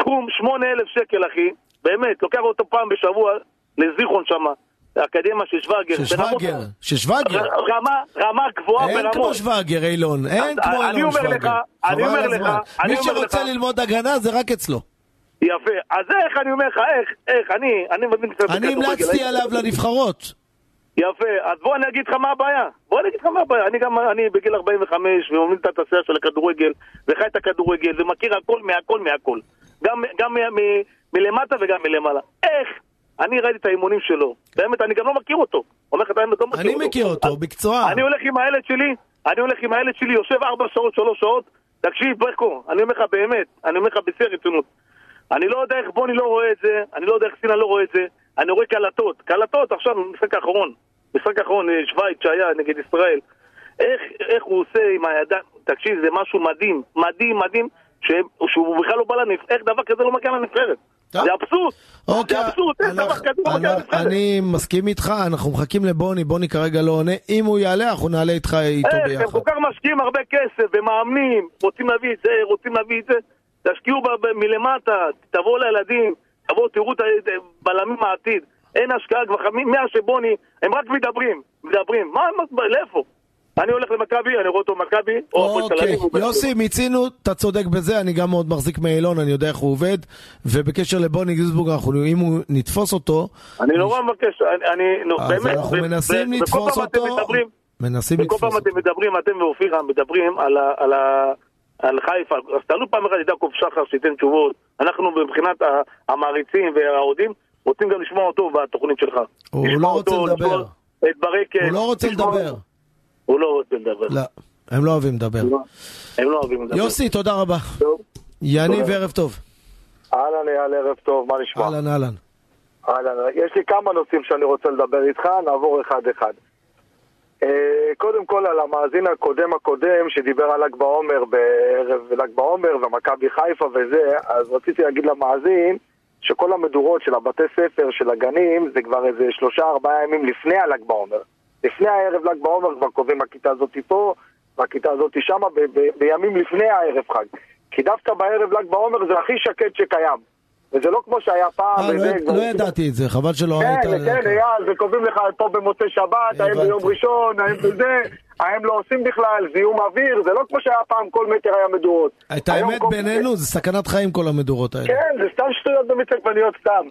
סכום 8,000 שקל אחי, באמת, לוקח אותו פעם בשבוע לזיכרון שמה, האקדמיה של שוואגר. ששוואגר, ששוואגר. ר- רמה, רמה גבוהה אין ברמות. כמו שוואגר, אילון, אין כמו אני אילון אומר לך, שוואגר. אני אומר לך, מי שרוצה ללמוד הגנה זה רק אצלו. יפה, אז איך אני אומר לך, איך, איך, אני, אני מבין קצת אני המלצתי עליו לנבחרות. יפה, אז בוא אני אגיד לך מה הבעיה. בוא אני אגיד לך מה הבעיה. אני גם, אני בגיל 45 ומוביל את התעשייה של הכדורגל, וחי את הכדורגל, ומכיר הכל מהכל מהכל. גם, גם מ, מ, מלמטה וגם מלמעלה. איך? אני ראיתי את האימונים שלו. באמת, אני גם לא מכיר אותו. אומר לך את האמת, לא מכיר אני אותו. מכיר אותו, מקצוען. אני הולך עם הילד שלי, אני הולך עם הילד שלי, יושב ארבע שעות, שלוש שעות. תקשיב, ברקו, אני אומר לך באמת, אני אומר לך בשיא הרצינות. אני לא יודע איך בוני לא רואה את זה, אני לא יודע איך סינה לא רואה את זה, אני רואה קלטות, קלטות עכשיו במשחק האחרון, משחק האחרון אה, שווייץ שהיה נגד ישראל, איך, איך הוא עושה עם הידיים, תקשיב זה משהו מדהים, מדהים, מדהים, שהם- שהוא בכלל לא בא לנבחרת, איך דבר כזה לא מגיע לנבחרת. זה אבסורד, אוקיי, אני מסכים איתך, אנחנו מחכים לבוני, בוני כרגע לא עונה. אם הוא יעלה, אנחנו נעלה איתך איתו הם ביחד. כל כך משקיעים הרבה כסף ומאמנים, רוצים להביא את זה, רוצים להביא את זה, תשקיעו מלמטה, תבואו לילדים, תבואו תראו את הבלמים העתיד, אין השקעה כבר, מאז שבוני, הם רק מדברים, מדברים, מה, מה, לאיפה? אני הולך למכבי, אני רואה אותו במכבי, או הפועל תל אוקיי, אביב, יוסי, מיצינו, אתה צודק בזה, אני גם מאוד מחזיק מאילון, אני יודע איך הוא עובד, ובקשר לבוני אנחנו, אם הוא נתפוס אותו, אני נורא מבקש, אני, באמת, אנחנו מנסים וכל לתפוס פעם אותו, מנסים וכל לתפוס פעם אותו. אתם מדברים, אתם ואופירה מדברים על, ה, חיפה, אז תעלו פעם אחת את יעקב שחר שייתן תשובות. אנחנו מבחינת המעריצים והאוהדים רוצים גם לשמוע אותו בתוכנית שלך. הוא לא רוצה לדבר. את ברקת. הוא לא רוצה לדבר. הוא לא רוצה לדבר. לא, הם לא אוהבים לדבר. הם לא אוהבים לדבר. יוסי, תודה רבה. טוב. יניב. ערב טוב. אהלן אייל, ערב טוב, מה נשמע? אהלן, אהלן. אהלן, יש לי כמה נושאים שאני רוצה לדבר איתך, נעבור אחד-אחד. אה, קודם כל על המאזין הקודם הקודם שדיבר על ל"ג בעומר בערב ל"ג בעומר ומכבי חיפה וזה, אז רציתי להגיד למאזין שכל המדורות של הבתי ספר, של הגנים, זה כבר איזה שלושה ארבעה ימים לפני הל"ג בעומר. לפני הערב ל"ג בעומר כבר קובעים הכיתה הזאת פה, והכיתה הזאת שמה, ב- ב- בימים לפני הערב חג. כי דווקא בערב ל"ג בעומר זה הכי שקט שקיים. וזה לא כמו שהיה פעם. אה, לא וזה- לא ידעתי את זה, חבל שלא היית... כן, כן, אייל, וקובעים לך פה במוצאי שבת, האם. ביום ראשון, האם בזה, האם לא עושים בכלל, זיהום אוויר, זה לא כמו שהיה פעם, כל מטר היה מדורות. את האמת בינינו, זה סכנת חיים כל המדורות האלה. כן, זה סתם שטויות במיץ עגבניות סתם.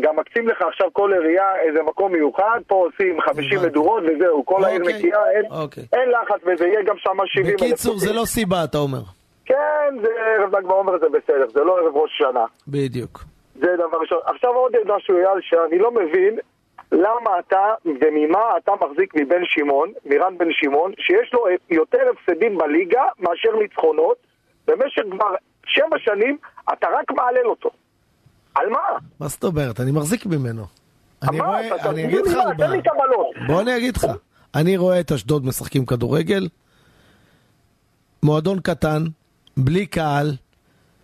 גם מקצים לך עכשיו כל עירייה איזה מקום מיוחד, פה עושים 50 הבנתי. מדורות וזהו, כל העיר אוקיי, נקייה, אין- אוקיי. אין לחץ וזה יהיה גם שם 70 אלף. בקיצור, זה לא סיבה, אתה אומר. כן, זה ערב ל"ג בעומר זה בסדר, זה לא ערב ראש השנה. בדיוק. זה דבר ראשון. עכשיו עוד משהו, אייל, שאני לא מבין למה אתה וממה אתה מחזיק מבן שמעון, מרן בן שמעון, שיש לו יותר הפסדים בליגה מאשר ניצחונות, במשך כבר שבע שנים אתה רק מהלל אותו. על מה? מה זאת אומרת? אני מחזיק ממנו. אני? רואה, אתה- אני אגיד לך על מה. בוא אני אגיד לך. אני רואה את אשדוד משחקים כדורגל, מועדון קטן, בלי קהל,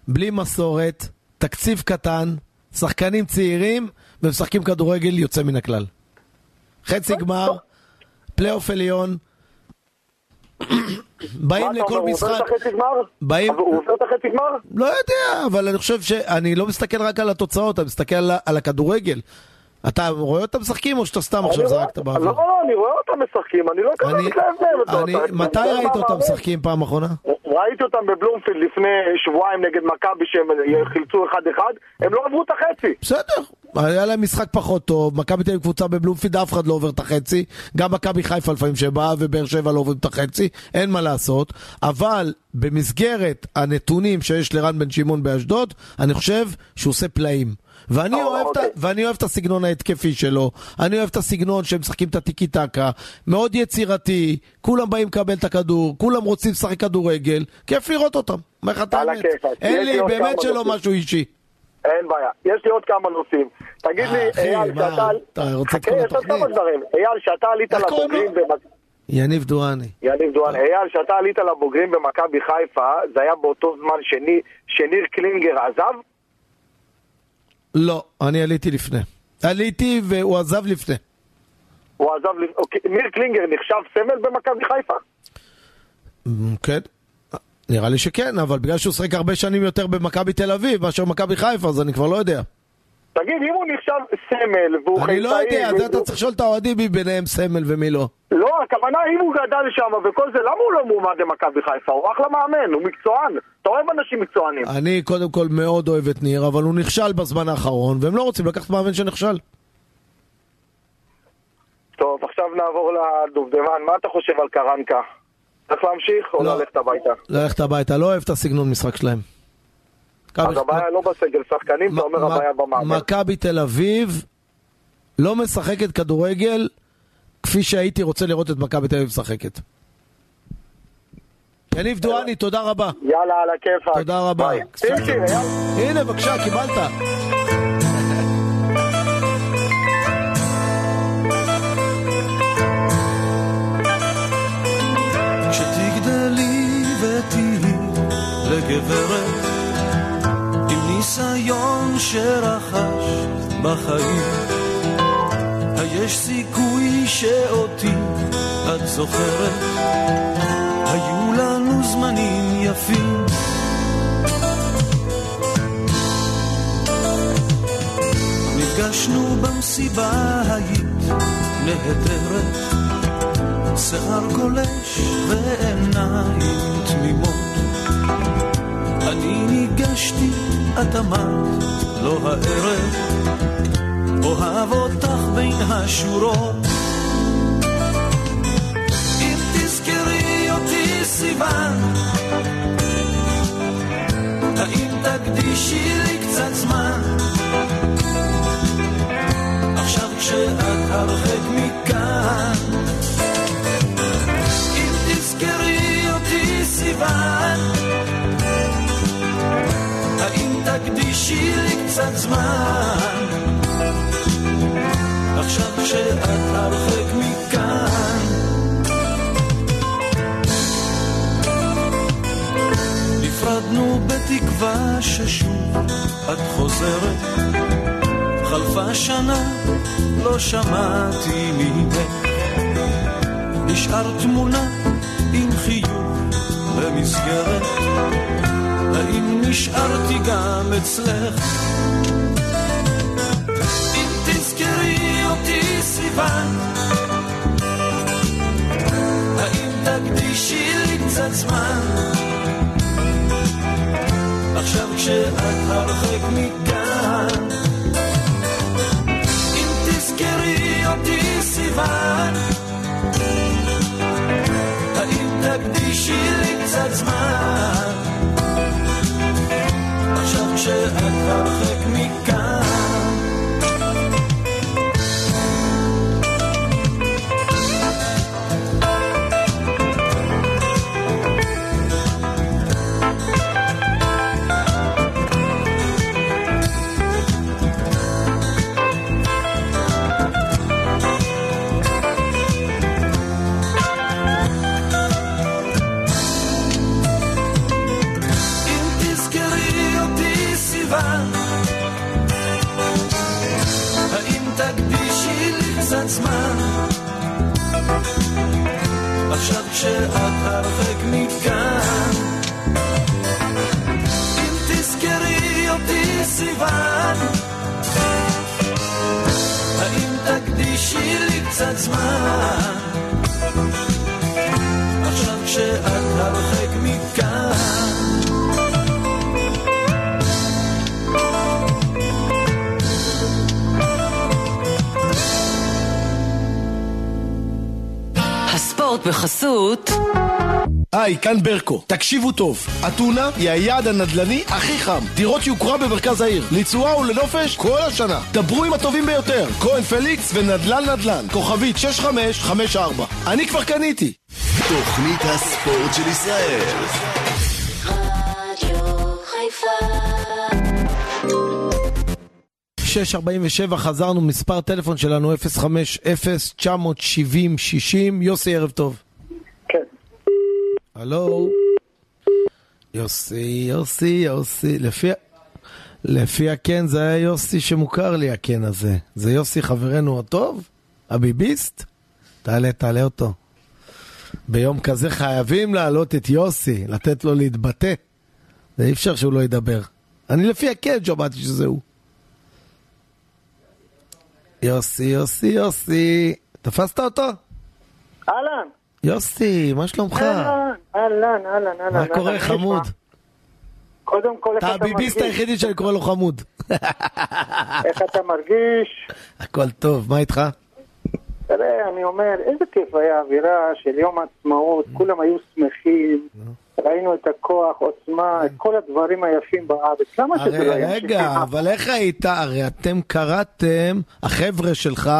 בלי מסורת, תקציב קטן, שחקנים צעירים, ומשחקים כדורגל יוצא מן הכלל. חצי גמר, פלייאוף עליון, באים מה אתה אומר, לכל הוא עובר משחק, את החצי גמר? באים- הוא עובר את החצי גמר? לא יודע, אבל אני חושב שאני לא מסתכל רק על התוצאות, אני מסתכל על, על הכדורגל. אתה רואה אותם משחקים או שאתה סתם עכשיו זרקת באוויר? לא, לא, אני רואה אותם משחקים, אני לא קראתי. אני, מתי ראית אותם משחקים פעם אחרונה? ראיתי אותם בבלומפילד לפני שבועיים נגד מכבי שהם חילצו אחד-אחד, הם לא עברו את החצי. בסדר, היה להם משחק פחות טוב, מכבי תל אביב קבוצה בבלומפיד, אף אחד לא עובר את החצי, גם מכבי חיפה לפעמים שבאה ובאר שבע לא עוברים את החצי, אין מה לעשות, אבל במסגרת הנתונים שיש לרן בן שמעון באשדוד, אני חושב שהוא עושה פלאים. ואני אה, אוהב, את ה- אוקיי. ואני אוהב את הסגנון ההתקפי שלו, אני אוהב את הסגנון שהם משחקים את הטיקי טקה, מאוד יצירתי, כולם באים לקבל את הכדור, כולם רוצים לשחק כדורגל, כיף לראות אותם, אומר לך את האמת. אין לי, באמת שלא. משהו אישי. אין בעיה. יש לי עוד כמה נושאים. תגיד לי, אייל, שאתה... אתה רוצה את כל יש עוד התוכנית? כמה דברים. אייל, שאתה עלית? לבוגרים... יניב דואני. יניב דואן, אייל, שאתה עלית לבוגרים במכבי חיפה, זה היה באותו זמן שני- שניר קלינגר עזב? לא, אני עליתי לפני. עליתי והוא עזב לפני. הוא עזב... לפ- אוקיי, ניר קלינגר נחשב סמל במכבי חיפה? אמ, כן. נראה לי שכן, אבל בגלל שהוא שיחק הרבה שנים יותר במכבי תל אביב מאשר במכבי חיפה, אז אני כבר לא יודע. תגיד, אם הוא נחשב סמל והוא חיפאי... אני לא יודע, זה אתה צריך לשאול את האוהדים מי ביניהם סמל ומי לא. לא, הכוונה אם הוא גדל שם וכל זה, למה הוא לא מועמד למכבי חיפה? הוא אחלה מאמן, הוא מקצוען. אתה אוהב אנשים מקצוענים. אני קודם כל מאוד אוהב את ניר, אבל הוא נכשל בזמן האחרון, והם לא רוצים לקחת מאמן שנכשל. טוב, עכשיו נעבור לדובדבן. מה אתה חושב על קרנקה? צריך להמשיך או לא. ללכת הביתה? ללכת הביתה, לא אוהב את הסגנון משחק שלהם. אז הבעיה לא בסגל שחקנים, אתה אומר הבעיה במאמן. מכבי תל אביב לא משחקת כדורגל כפי שהייתי רוצה לראות את מכבי תל אביב משחקת. יניב דואני, תודה רבה. יאללה, על הכיפאק. תודה רבה. הנה, בבקשה, קיבלת. כשתגדלי ותהיי לגברת עם ניסיון שרכשת בחיים. היש סיכוי שאותי את זוכרת. היו לנו זמנים יפים. נפגשנו במסיבה היית נהדרת. שיער גולש ועיניים תמימות אני ניגשתי, את אמרת, לא הערב אוהב אותך בין השורות. אם תזכרי אותי סיוון האם תקדישי לי קצת זמן? עכשיו כשאת הרחק מכאן אם תזכרי אותי סיוון תקדישי לי קצת זמן. עכשיו כשאת הרחק מכאן. נפרדנו בתקווה ששוב את חוזרת. חלפה שנה, לא שמעתי ממך. נשאר תמונה עם חיוך במסגרת, האם נשארתי גם אצלך? אם תזכרי אותי סיוון, האם תקדישי לי קצת זמן? עכשיו כשאת הרחק מכאן אם תזכרי אותי סיוון האם תקדישי לי קצת זמן עכשיו כשאת קצת זמן עכשיו כשאת הרחק מכאן. הספורט בחסות היי, כאן ברקו. תקשיבו טוב, אתונה היא היעד הנדל"ני הכי חם. דירות יוקרה במרכז העיר, לתשואה ולנופש כל השנה. דברו עם הטובים ביותר, כהן פליקס ונדל"ן נדל"ן. כוכבית 6554. אני כבר קניתי. תוכנית הספורט של ישראל. רדיו חיפה 647 חזרנו, מספר טלפון שלנו 050-970-60. יוסי, ערב טוב. הלו? יוסי, יוסי, יוסי. לפי... לפי הקן זה היה יוסי שמוכר לי, הקן הזה. זה יוסי חברנו הטוב? הביביסט? תעלה, תעלה אותו. ביום כזה חייבים להעלות את יוסי, לתת לו להתבטא. אי אפשר שהוא לא ידבר. אני לפי הקן שמעתי שזה הוא. יוסי, יוסי, יוסי. תפסת אותו? אהלן. יוסי, מה שלומך? אהלן, אהלן, אהלן. מה קורה, חמוד? קודם כל, איך אתה אתה הביביסט מרגיש? היחידי שאני קורא לו חמוד. איך אתה מרגיש? הכל טוב, מה איתך? תראה, אני אומר, איזה כיף היה האווירה של יום העצמאות, כולם היו שמחים, ראינו את הכוח, עוצמה, את כל הדברים היפים בארץ. למה שזה לא ימשיך? רגע, אבל איך היית? הרי אתם קראתם, החבר'ה שלך,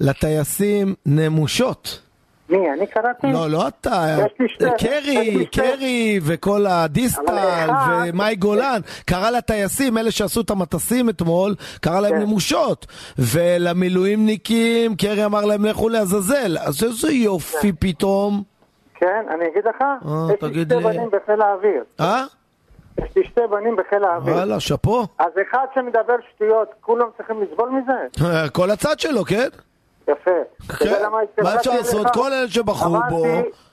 לטייסים נמושות. מי, אני קראתי? לא, לא אתה. יש לי שתי- קרי, קרי וכל הדיסטל ומאי גולן, קרא לטייסים, אלה שעשו את המטסים אתמול, קרא להם כן. נמושות. ולמילואימניקים, קרי אמר להם לכו לעזאזל. אז איזה יופי פתאום. כן, אני אגיד לך, יש לי שתי. בנים בחיל האוויר. אה? יש לי שתי בנים בחיל האוויר. וואלה, שאפו. אז אחד שמדבר שטויות, כולם צריכים לסבול מזה? כל הצד שלו, כן? יפה. כן. מה אפשר לעשות? כל אלה שבחרו בו...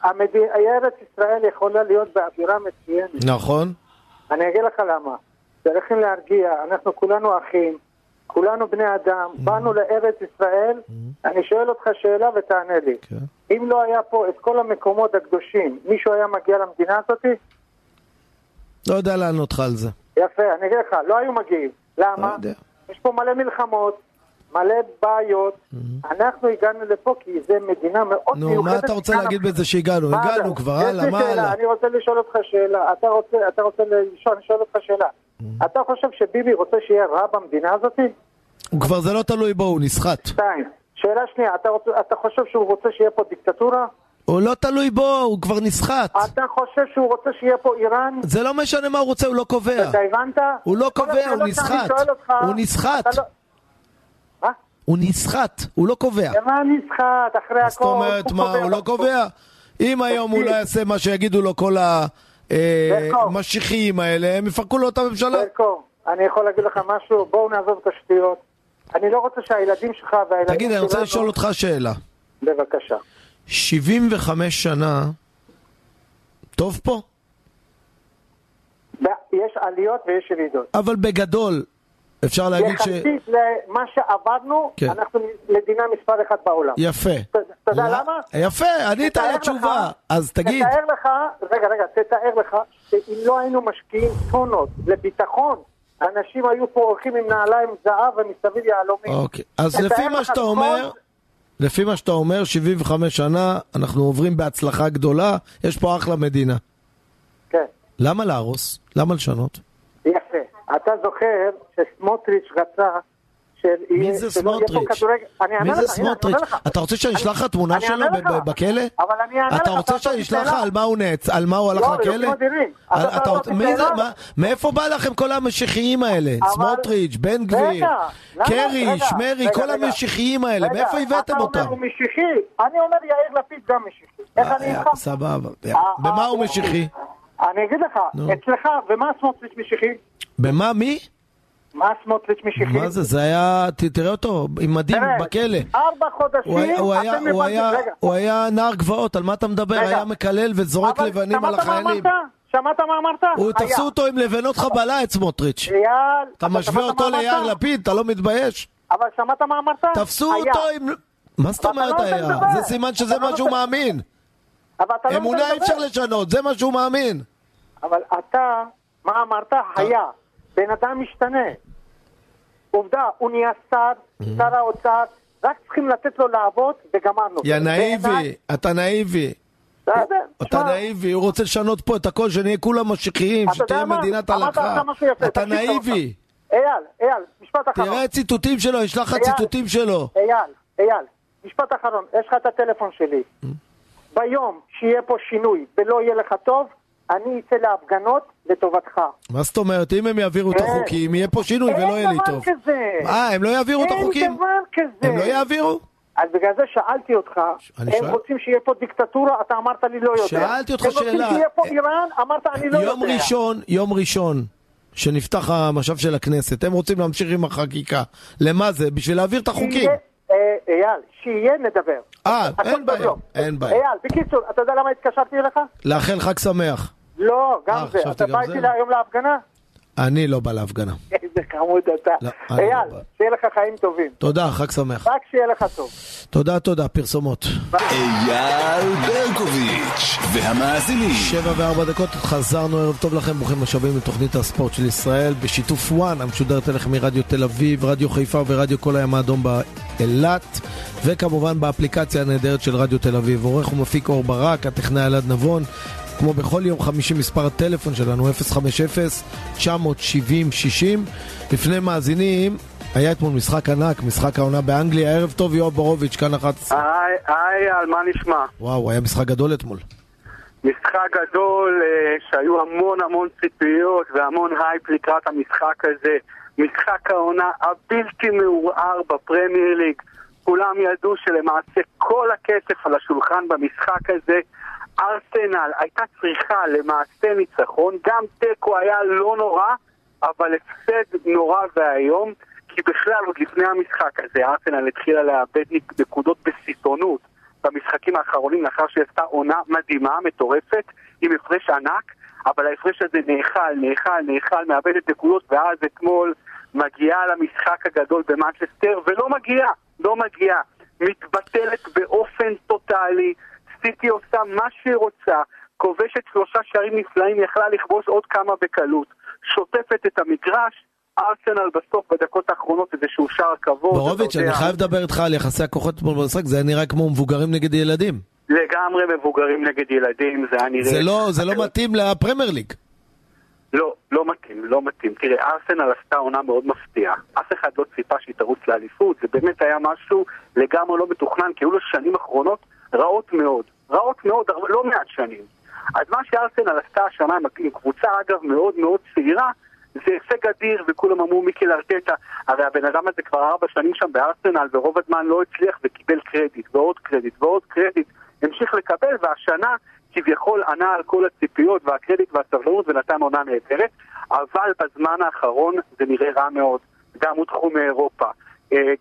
אמרתי, ארץ ישראל יכולה להיות באווירה מצוינת. נכון. אני אגיד לך למה. צריכים להרגיע, אנחנו כולנו אחים, כולנו בני אדם, באנו לארץ ישראל, אני שואל אותך שאלה ותענה לי. כן. אם לא היה פה את כל המקומות הקדושים, מישהו היה מגיע למדינה הזאת? לא יודע לענות לך על זה. יפה, אני אגיד לך, לא היו מגיעים. למה? לא. יש פה מלא מלחמות, מלא בעיות. אנחנו הגענו לפה כי זו מדינה מאוד נו, מיוחדת. מה אתה רוצה להגיד בזה שהגענו? הגענו כבר, הלאה, מה הלאה? אני רוצה לשאול אותך שאלה. אתה רוצה, אתה רוצה לשאול, אני שואל אותך שאלה. אתה חושב שביבי רוצה שיהיה רע במדינה הזאת? הוא כבר זה לא תלוי בו, הוא נסחט. שתיים. שאלה שנייה, אתה, רוצה, אתה חושב שהוא רוצה שיהיה פה דיקטטורה? הוא לא תלוי בו, הוא כבר נסחט. אתה חושב שהוא רוצה שיהיה פה איראן? זה לא משנה מה הוא רוצה, הוא לא קובע. אתה הבנת? הוא לא קובע, הוא נסחט. הוא נסחט. הוא נסחט, הוא לא קובע. מה נסחט? אחרי הכל, זאת אומרת, מה, הוא לא קובע? אם היום הוא לא יעשה מה שיגידו לו כל ברקו. המשיחיים האלה, הם יפרקו לו את הממשלה. ברקו, אני יכול להגיד לך משהו? בואו נעזוב את השטויות. אני לא רוצה שהילדים שלך והילדים תגיד, אני רוצה שלנו- לשאול אותך שאלה. בבקשה. 75 שנה, טוב פה? יש עליות ויש ירידות. אבל בגדול, אפשר להגיד ש... יחסית למה שעברנו, כן. אנחנו מדינה מספר אחת בעולם. יפה. אתה יודע למה? יפה, ענית על לך- התשובה. אז תגיד, תתאר לך, רגע, רגע, תתאר לך שאם לא היינו משקיעים טונות לביטחון, אנשים היו פה הולכים עם נעליים זהב ומסביב יהלומים. אוקיי. אז לפי מה שאתה כל- אומר, לפי מה שאתה אומר, 75 שנה, אנחנו עוברים בהצלחה גדולה, יש פה אחלה מדינה. כן. למה להרוס? למה לשנות? אתה זוכר שסמוטריץ' רצה מי זה סמוטריץ'? מי זה סמוטריץ'? אתה רוצה שאני אשלח לך תמונה שלו בכלא? אתה רוצה אתה שאני אשלח לך. על מה הוא נעצ... על מה הוא הלך לא, לכלא? אתה אתה לא מאיפה בא לכם כל המשיחיים האלה? סמוטריץ', בן גביר? קרי, שמרי, כל. המשיחיים האלה, מאיפה הבאתם אתה אותם? אומר הוא משיחי, אני אומר יאיר לפיד גם משיחי. אה, איתך? סבבה. אה, במה אה, הוא משיחי? אני אגיד לך, נו. אצלך, ומה סמוטריץ' משיחי? במה מי? מה סמוטריץ' משיחי? מה זה? זה היה, תראה אותו, עם מדים בכלא. ארבע חודשים, אתם הבנתם- הוא היה נער גבעות, על מה אתה מדבר? היה מקלל וזורק לבנים על החיילים. שמעת מה אמרת? הוא. תפסו אותו עם לבנות חבלה, את סמוטריץ'. אתה משווה אותו ליאיר? לפיד? אתה לא מתבייש? אבל שמעת מה אמרת? תפסו. אותו עם... מה זאת אומרת לא רוצה היה? זה סימן שזה לא מה שהוא מאמין. אבל אתה לא אמונה אי אפשר. לשנות, זה מה שהוא מאמין. אבל אתה, מה אמרת? היה. בן אדם משתנה. עובדה, הוא נהיה שר, שר האוצר, רק צריכים לתת לו לעבוד וגמרנו. יא נאיבי, אתה נאיבי. אתה נאיבי, הוא רוצה לשנות פה את הכל, שנהיה כולם משיחיים, שתהיה? מדינת הלכה. אתה נאיבי. אייל, אייל, משפט אחרון. תראה ציטוטים שלו, יש לך. ציטוטים שלו. אייל, אייל, משפט אחרון, יש לך את הטלפון שלי. ביום שיהיה פה שינוי ולא יהיה לך טוב, אני אצא להפגנות לטובתך. מה זאת אומרת? אם הם יעבירו את. החוקים, יהיה פה שינוי ולא יהיה לי אין דבר טוב. כזה. מה, הם לא יעבירו את החוקים? אין דבר כזה. הם לא יעבירו? אז בגלל זה שאלתי אותך, הם שואל- רוצים שיהיה פה דיקטטורה, אתה אמרת לי לא יודע. שאלתי אותך הם רוצים שאלה. שיהיה פה איראן, אמרת אני לא יודע. יום ראשון, יום ראשון, שנפתח המשאב של הכנסת, הם רוצים להמשיך עם החקיקה. למה זה? בשביל להעביר את החוקים. אה, אייל, שיהיה נדבר. אה, אין בעיה, בזום. אין בעיה. אייל, בקיצור, אתה יודע למה התקשרתי אליך? לאחל חג שמח. לא, גם אה, זה. אתה בא. איתי היום להפגנה? אני לא בא להפגנה. איזה חמוד אתה. לא, לא אייל, בא. שיהיה לך חיים טובים. תודה, חג שמח. רק שיהיה לך טוב. תודה, תודה, פרסומות. אייל ברקוביץ' והמאזינים. שבע וארבע דקות, חזרנו, ערב טוב לכם, ברוכים השבים לתוכנית הספורט של ישראל בשיתוף וואן, המשודרת אליכם מרדיו תל אביב, רדיו חיפה ורדיו כל הים האדום באילת, וכמובן באפליקציה הנהדרת של רדיו תל אביב. עורך ומפיק אור ברק, הטכנאי אלעד נבון. כמו בכל יום חמישי מספר הטלפון שלנו 050-970-60 לפני מאזינים היה אתמול משחק ענק, משחק העונה באנגליה, ערב טוב יואב בורוביץ', כאן 11 היי, היי, על מה נשמע? וואו, היה משחק גדול אתמול משחק גדול אה, שהיו המון המון ציפיות והמון הייפ לקראת המשחק הזה. משחק העונה הבלתי מעורער בפרמייר ליג. כולם ידעו שלמעשה כל הכסף על השולחן במשחק הזה. ארסנל הייתה צריכה למעשה ניצחון, גם תיקו היה לא נורא, אבל הפסד נורא ואיום, כי בכלל עוד לפני המשחק הזה ארסנל התחילה לאבד נקודות בסיטונות. במשחקים האחרונים לאחר שהיא עשתה עונה מדהימה, מטורפת, עם הפרש ענק, אבל ההפרש הזה נאכל, נאכל, נאכל, מאבדת נקודות, ואז אתמול מגיעה למשחק הגדול במנצ'סטר, ולא מגיעה, לא מגיעה. מתבטלת באופן טוטאלי, סיטי עושה מה שהיא רוצה, כובשת שלושה שערים נפלאים, יכלה לכבוש עוד כמה בקלות, שוטפת את המגרש, ארסנל בסוף בדקות האחרונות איזשהו שער כבוד. בורוביץ'. אני חייב לדבר איתך על יחסי הכוחות אתמול במשחק, זה היה נראה כמו מבוגרים נגד ילדים. לגמרי מבוגרים נגד ילדים, זה היה נראה... זה לא, זה לא מתאים לפרמייר ליג. לא, לא מתאים, לא מתאים. תראה, ארסנל עשתה עונה מאוד מפתיעה. אף אחד לא ציפה שהיא תרוץ לאליפות, זה באמת היה משהו לגמרי לא מתוכנן, כי היו לו שנים אחרונות רעות מאוד. רעות מאוד, לא מעט שנים. אז מה שארסנל עשתה השנה עם- קבוצה, אגב, מאוד מאוד צעירה, זה הישג אדיר, וכולם אמרו מיקל ארטטה, הרי הבן אדם הזה כבר ארבע שנים שם בארסנל, ורוב הזמן לא הצליח וקיבל קרדיט, ועוד קרדיט, ועוד קרדיט, המשיך לקבל, והשנה כביכול ענה על כל הציפיות והקרדיט והסבלנות ונתן עונה נהדרת, אבל בזמן האחרון זה נראה רע מאוד, גם הודחו מאירופה, אה,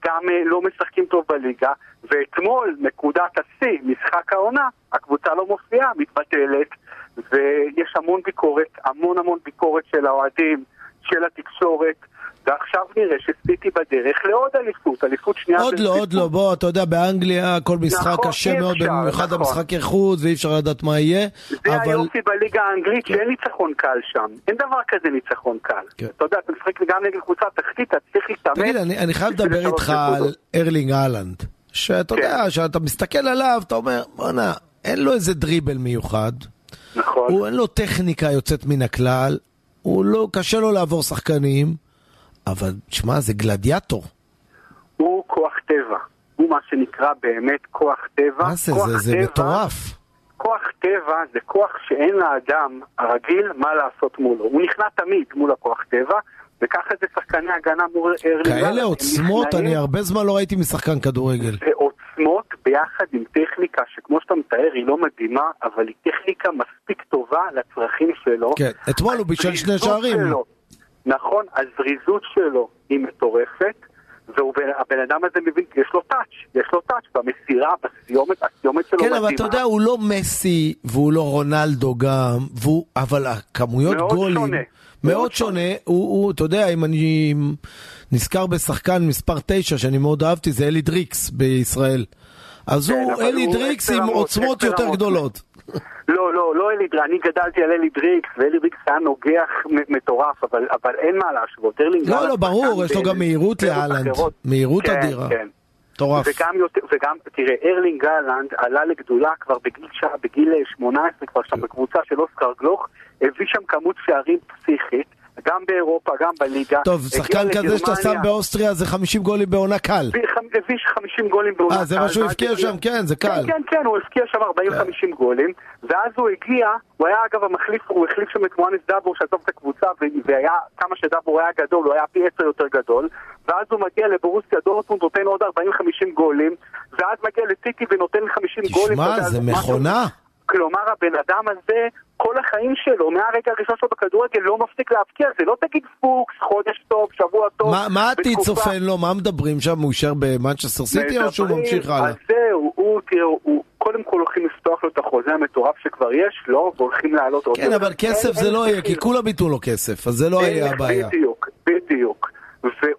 גם אה, לא משחקים טוב בליגה, ואתמול, נקודת השיא, משחק העונה, הקבוצה לא מופיעה, מתבטלת, ויש המון ביקורת, המון המון ביקורת של האוהדים, של התקשורת, ועכשיו נראה שסיטי בדרך לעוד אליפות, אליפות שנייה עוד לא, עוד לא, בוא, אתה יודע, באנגליה כל משחק נכון, קשה מאוד, במיוחד נכון. המשחקי חוץ, ואי אפשר לדעת מה יהיה, זה. כן. היופי בליגה האנגלית, שאין ניצחון קל שם. אין דבר כזה ניצחון קל. אתה יודע, אתה משחק גם נגד קבוצה תחתית, אתה צריך להתאמץ. תגיד, אני, חייב לדבר איתך. על ארלינג אהלנד. שאתה כן. יודע, שאתה מסתכל עליו, אתה אומר, בואנה, אין לו איזה דריבל מיוחד. נכון. הוא אין לו טכניקה יוצאת מן הכלל. הוא לא, קשה לו לעבור שחקנים. אבל, תשמע, זה גלדיאטור. הוא כוח טבע. הוא מה שנקרא באמת כוח טבע. מה זה? זה, זה טבע- מטורף. כוח טבע זה כוח שאין לאדם הרגיל מה לעשות מולו. הוא נכנע תמיד מול הכוח טבע, וככה זה שחקני הגנה מול ארלינג. כאלה עוצמות, נכנעים אני הרבה זמן לא ראיתי משחקן כדורגל. ועוצמות ביחד עם טכניקה שכמו שאתה מתאר היא לא מדהימה, אבל היא טכניקה מספיק טובה לצרכים שלו. כן, אתמול הוא בישל שני שערים. שלו, נכון, הזריזות שלו היא מטורפת, והבן אדם הזה מבין, יש לו טאץ', יש לו טאץ' במסירה, בסיומת, הסיומת שלו כן, מדהימה. אבל אתה יודע, הוא לא מסי, והוא לא רונלדו גם, והוא, אבל הכמויות מאוד גולים... שונה. מאוד שונה. הוא, הוא, אתה יודע, אם אני נזכר בשחקן מספר 9, שאני מאוד אהבתי, זה אלי דריקס בישראל. אז כן, הוא אלי דריקס עם עוצמות יותר. גדולות. לא, לא, לא אלי דריקס, אני גדלתי על אלי דריקס, ואלי דריקס היה נוגח מטורף, אבל, אבל אין מה להשוות. לא, לא, ברור, יש לו גם מהירות. אחרות. מהירות כן, אדירה. כן. מטורף. וגם, וגם, תראה, ארלינג האלנד עלה לגדולה כבר בגיל, ש... בגיל אה, 18, כבר שם בקבוצה של אוסקר גלוך, הביא שם כמות שערים פסיכית, גם באירופה, גם בליגה. טוב, שחקן כזה שאתה שם באוסטריה זה 50 גולים בעונה קל. הביא חמ- הביא 50 גולים בעונה. אה, זה מה שהוא הבקיע שם? כן, זה קל. כן, כן, כן, הוא הבקיע שם 40-50 גולים, ואז הוא הגיע, הוא היה אגב המחליף, הוא החליף שם את מואנס דאבור שעזוב את הקבוצה, והיה, כמה שדאבור היה גדול, הוא היה פי 10 יותר גדול, ואז הוא מגיע לבורוסיה דורטמונד, נותן עוד 40-50 גולים, ואז מגיע לסיטי ונותן 50 גולים. אתה שמע, יודע, זה מכונה. כלומר, הבן אדם הזה, כל החיים שלו, מהרגע הראשון שלו בכדורגל, לא מפסיק להבקיע. זה לא תגיד פוקס, חודש טוב, שבוע טוב. מה- מה העתיד צופן לו? מה מדברים שם? הוא יישאר במנצ'סטר סיטי או שהוא ממשיך הלאה? אז זהו, הוא, תראה, הוא, קודם כל הולכים לפתוח לו את החוזה המטורף שכבר יש לו, והולכים להעלות עוד. כן, אבל כסף זה לא יהיה, כי כולם ייתנו לו כסף, אז זה לא יהיה הבעיה. בדיוק, בדיוק.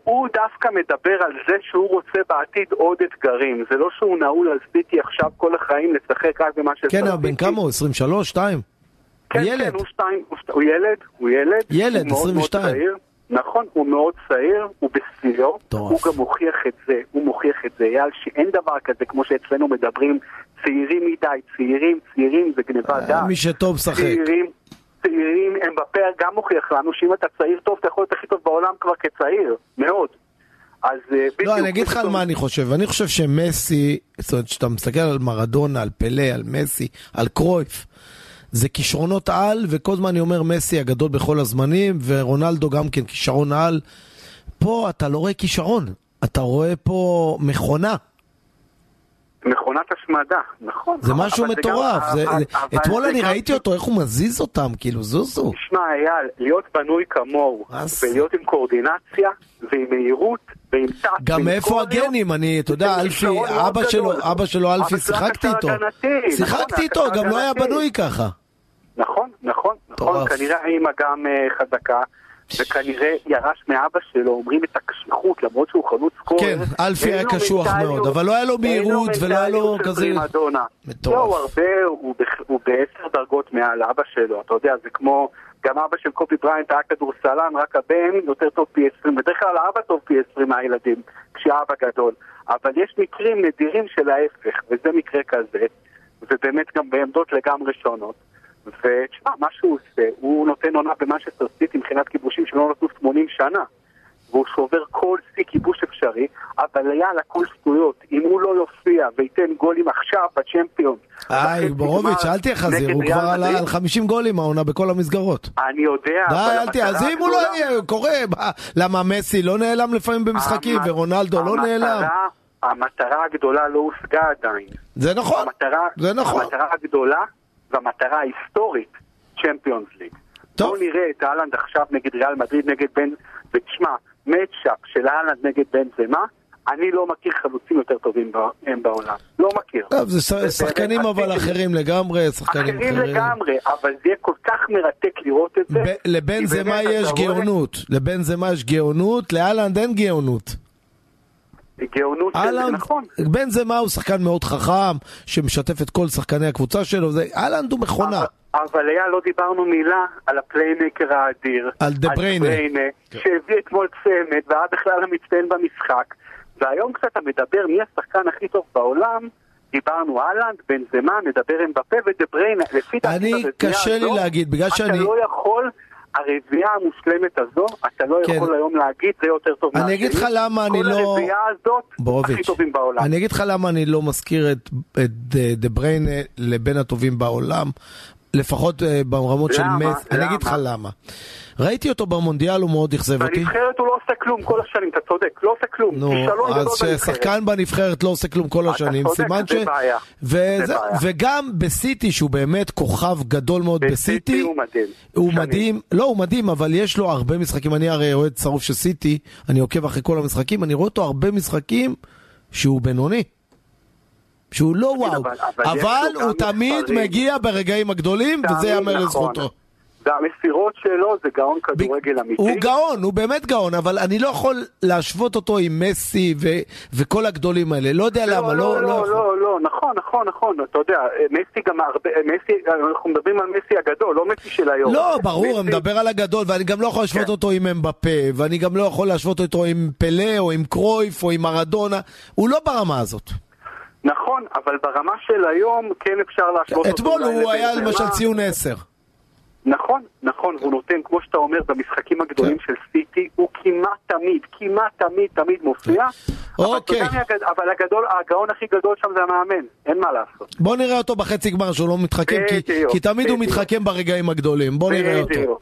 והוא דווקא מדבר על זה שהוא רוצה בעתיד עוד אתגרים. זה לא שהוא נעול על סיטי עכשיו כל החיים לשחק רק במה שאפשר. כן, אבל בן כמה הוא? 23? 2? כן, ילד. כן, הוא שתיים, הוא, הוא ילד, הוא ילד. ילד, הוא מאוד מאוד 22. צעיר. נכון, הוא מאוד צעיר, הוא בשיאו, הוא גם מוכיח את זה, הוא מוכיח את זה, אייל, שאין דבר כזה, כמו שאצלנו מדברים, צעירים מדי, צעירים, צעירים, זה גניבת דעת. מי שטוב משחק. צעירים, צעירים, אמבפה גם מוכיח לנו שאם אתה צעיר טוב, אתה יכול להיות הכי טוב בעולם כבר כצעיר, מאוד. אז אה, בדיוק. לא, אני אגיד לך על מה אני חושב. אני חושב שמסי, זאת אומרת, כשאתה מסתכל על מרדונה, על פלא, על מסי, על קרויף, זה כישרונות על, וכל הזמן אני אומר מסי הגדול בכל הזמנים, ורונלדו גם כן כישרון על. פה אתה לא רואה כישרון, אתה רואה פה מכונה. מכונת השמדה, נכון. זה נכון, משהו אבל גם- מטורף. זה- אבל- זה- אבל אתמול זה אני גם- ראיתי אותו, איך הוא מזיז אותם, כאילו, זוזו. תשמע, אייל, להיות בנוי כמוהו, ולהיות עם קואורדינציה, ועם מהירות, ועם טאט, גם מאיפה קודיו, הגנים? אני, אתה יודע, אלפי, אבא שלו. אבא שלו אלפי, שיחקתי איתו. נכון, שיחקתי היה איתו, גם לא היה. בנוי ככה. נכון, נכון, נכון. כנראה האמא גם אה, חזקה, וכנראה ירש מאבא שלו, אומרים את הקשיחות, למרות שהוא חלוץ סקורר. כן, אלפי היה קשוח מאוד, אבל לא היה לו מהירות ולא היה לו כזה... מטורף. לא, הוא הרבה, הוא הוא בעשר דרגות מעל אבא שלו, אתה יודע, זה כמו, גם אבא של קובי בריינט היה כדורסלן, רק הבן יותר טוב פי 20, בדרך כלל האבא טוב פי 20 מהילדים, כשהאבא גדול. אבל יש מקרים נדירים של ההפך, וזה מקרה כזה, ובאמת גם בעמדות לגמרי שונות. ותשמע, מה שהוא עושה, הוא נותן עונה במנצ'סטר סיטי מבחינת כיבושים שלא נתנו 80 שנה. והוא שובר כל שיא כיבוש אפשרי, אבל יאללה, כל שטויות. אם הוא לא יופיע וייתן גולים עכשיו בצ'מפיון... היי, בורוביץ', אל תהיה חזיר, הוא כבר על על 50 גולים העונה בכל המסגרות. אני יודע, די, אל תהיה, אז אם הוא לא יהיה, קורה, מה, למה מסי לא נעלם לפעמים במשחקים, ורונלדו לא נעלם? המטרה הגדולה לא הושגה עדיין. זה נכון, המטרה, זה נכון. המטרה הגדולה והמטרה ההיסטורית, צ'מפיונס ליג. בואו נראה את אהלנד עכשיו נגד ריאל מדריד נגד בן... ותשמע, מצ'אפ של אהלנד נגד בן זמה, אני לא מכיר חלוצים יותר טובים בעולם. לא מכיר. טוב, זה שחקנים אבל אחרים לגמרי, שחקנים אחרים אחרים. לגמרי, אבל זה יהיה כל כך מרתק לראות את זה. לבנזמה כי זה מה באמת, יש גאונות, לבנזמה יש גאונות, להאלנד אין גאונות. גאונות של... נכון. בנזמה הוא שחקן מאוד חכם, שמשתף את כל שחקני הקבוצה שלו, זה- האלנד הוא מכונה. אבל אייל, לא דיברנו מילה על ה playmaker האדיר. על דה בריינה. כן. שהביא אתמול צמד, והיה בכלל המצטיין במשחק. והיום כשאתה מדבר מי השחקן הכי טוב בעולם, דיברנו אהלנד, בן זמה, נדבר עם בפה ודה בריינה. לפי דעתי אני, קשה לי הזו, להגיד, בגלל שאני... אתה לא יכול, הרביעייה המושלמת הזו, אתה לא כן. יכול היום להגיד, זה יותר טוב אני אגיד לך למה אני כל לא... הרביעייה הזאת, הכי בורוביץ', טובים בעולם. אני אגיד לך למה אני לא מזכיר את את דה- דה בריינה לבין הטובים בעולם, לפחות אה, ברמות של למה? מס. אני אגיד לך למה? ראיתי אותו במונדיאל, הוא מאוד אכזב אותי. בנבחרת הוא לא עושה כלום כל השנים, אתה צודק, לא עושה כלום. נו, אז. ששחקן בנבחרת לא עושה כלום כל השנים, סימן ש... וזה. וגם בסיטי, שהוא באמת כוכב גדול מאוד בסיטי, הוא מדהים. הוא שנים. מדהים, לא, הוא מדהים, אבל יש לו הרבה משחקים, אני הרי אוהד שרוף של סיטי, אני עוקב אחרי כל המשחקים, אני רואה אותו הרבה משחקים שהוא בינוני. שהוא לא וואו, אבל- הוא תמיד. מגיע ברגעים הגדולים, וזה ייאמר נכון. לזכותו. והמסירות שלו זה גאון כדורגל אמיתי. הוא גאון, הוא באמת גאון, אבל אני לא יכול להשוות אותו עם מסי ו- וכל הגדולים האלה, לא יודע למה, לא, לא, לא. לא, לא, נכון, נכון, נכון, אתה יודע, מסי גם הרבה, מסי, אנחנו מדברים על מסי הגדול, לא מסי של היום. לא, ברור, אני מדבר על הגדול, ואני גם לא יכול להשוות כן. אותו עם אמבפה, ואני גם לא יכול להשוות אותו עם פלא, או עם קרויף, או עם מרדונה, הוא לא ברמה הזאת. נכון, אבל ברמה של היום כן אפשר להשוות אותו. אתמול הוא היה. למשל ציון 10. נכון, נכון, הוא נותן, כמו שאתה אומר, במשחקים הגדולים כן. של סיטי, הוא כמעט תמיד, כמעט תמיד, תמיד מופיע. אבל אוקיי. אבל הגדול, הגאון הכי גדול שם זה המאמן, אין מה לעשות. בוא נראה אותו בחצי גמר שהוא לא מתחכם, כי- תמיד הוא. מתחכם ברגעים הגדולים. בוא נראה אותו.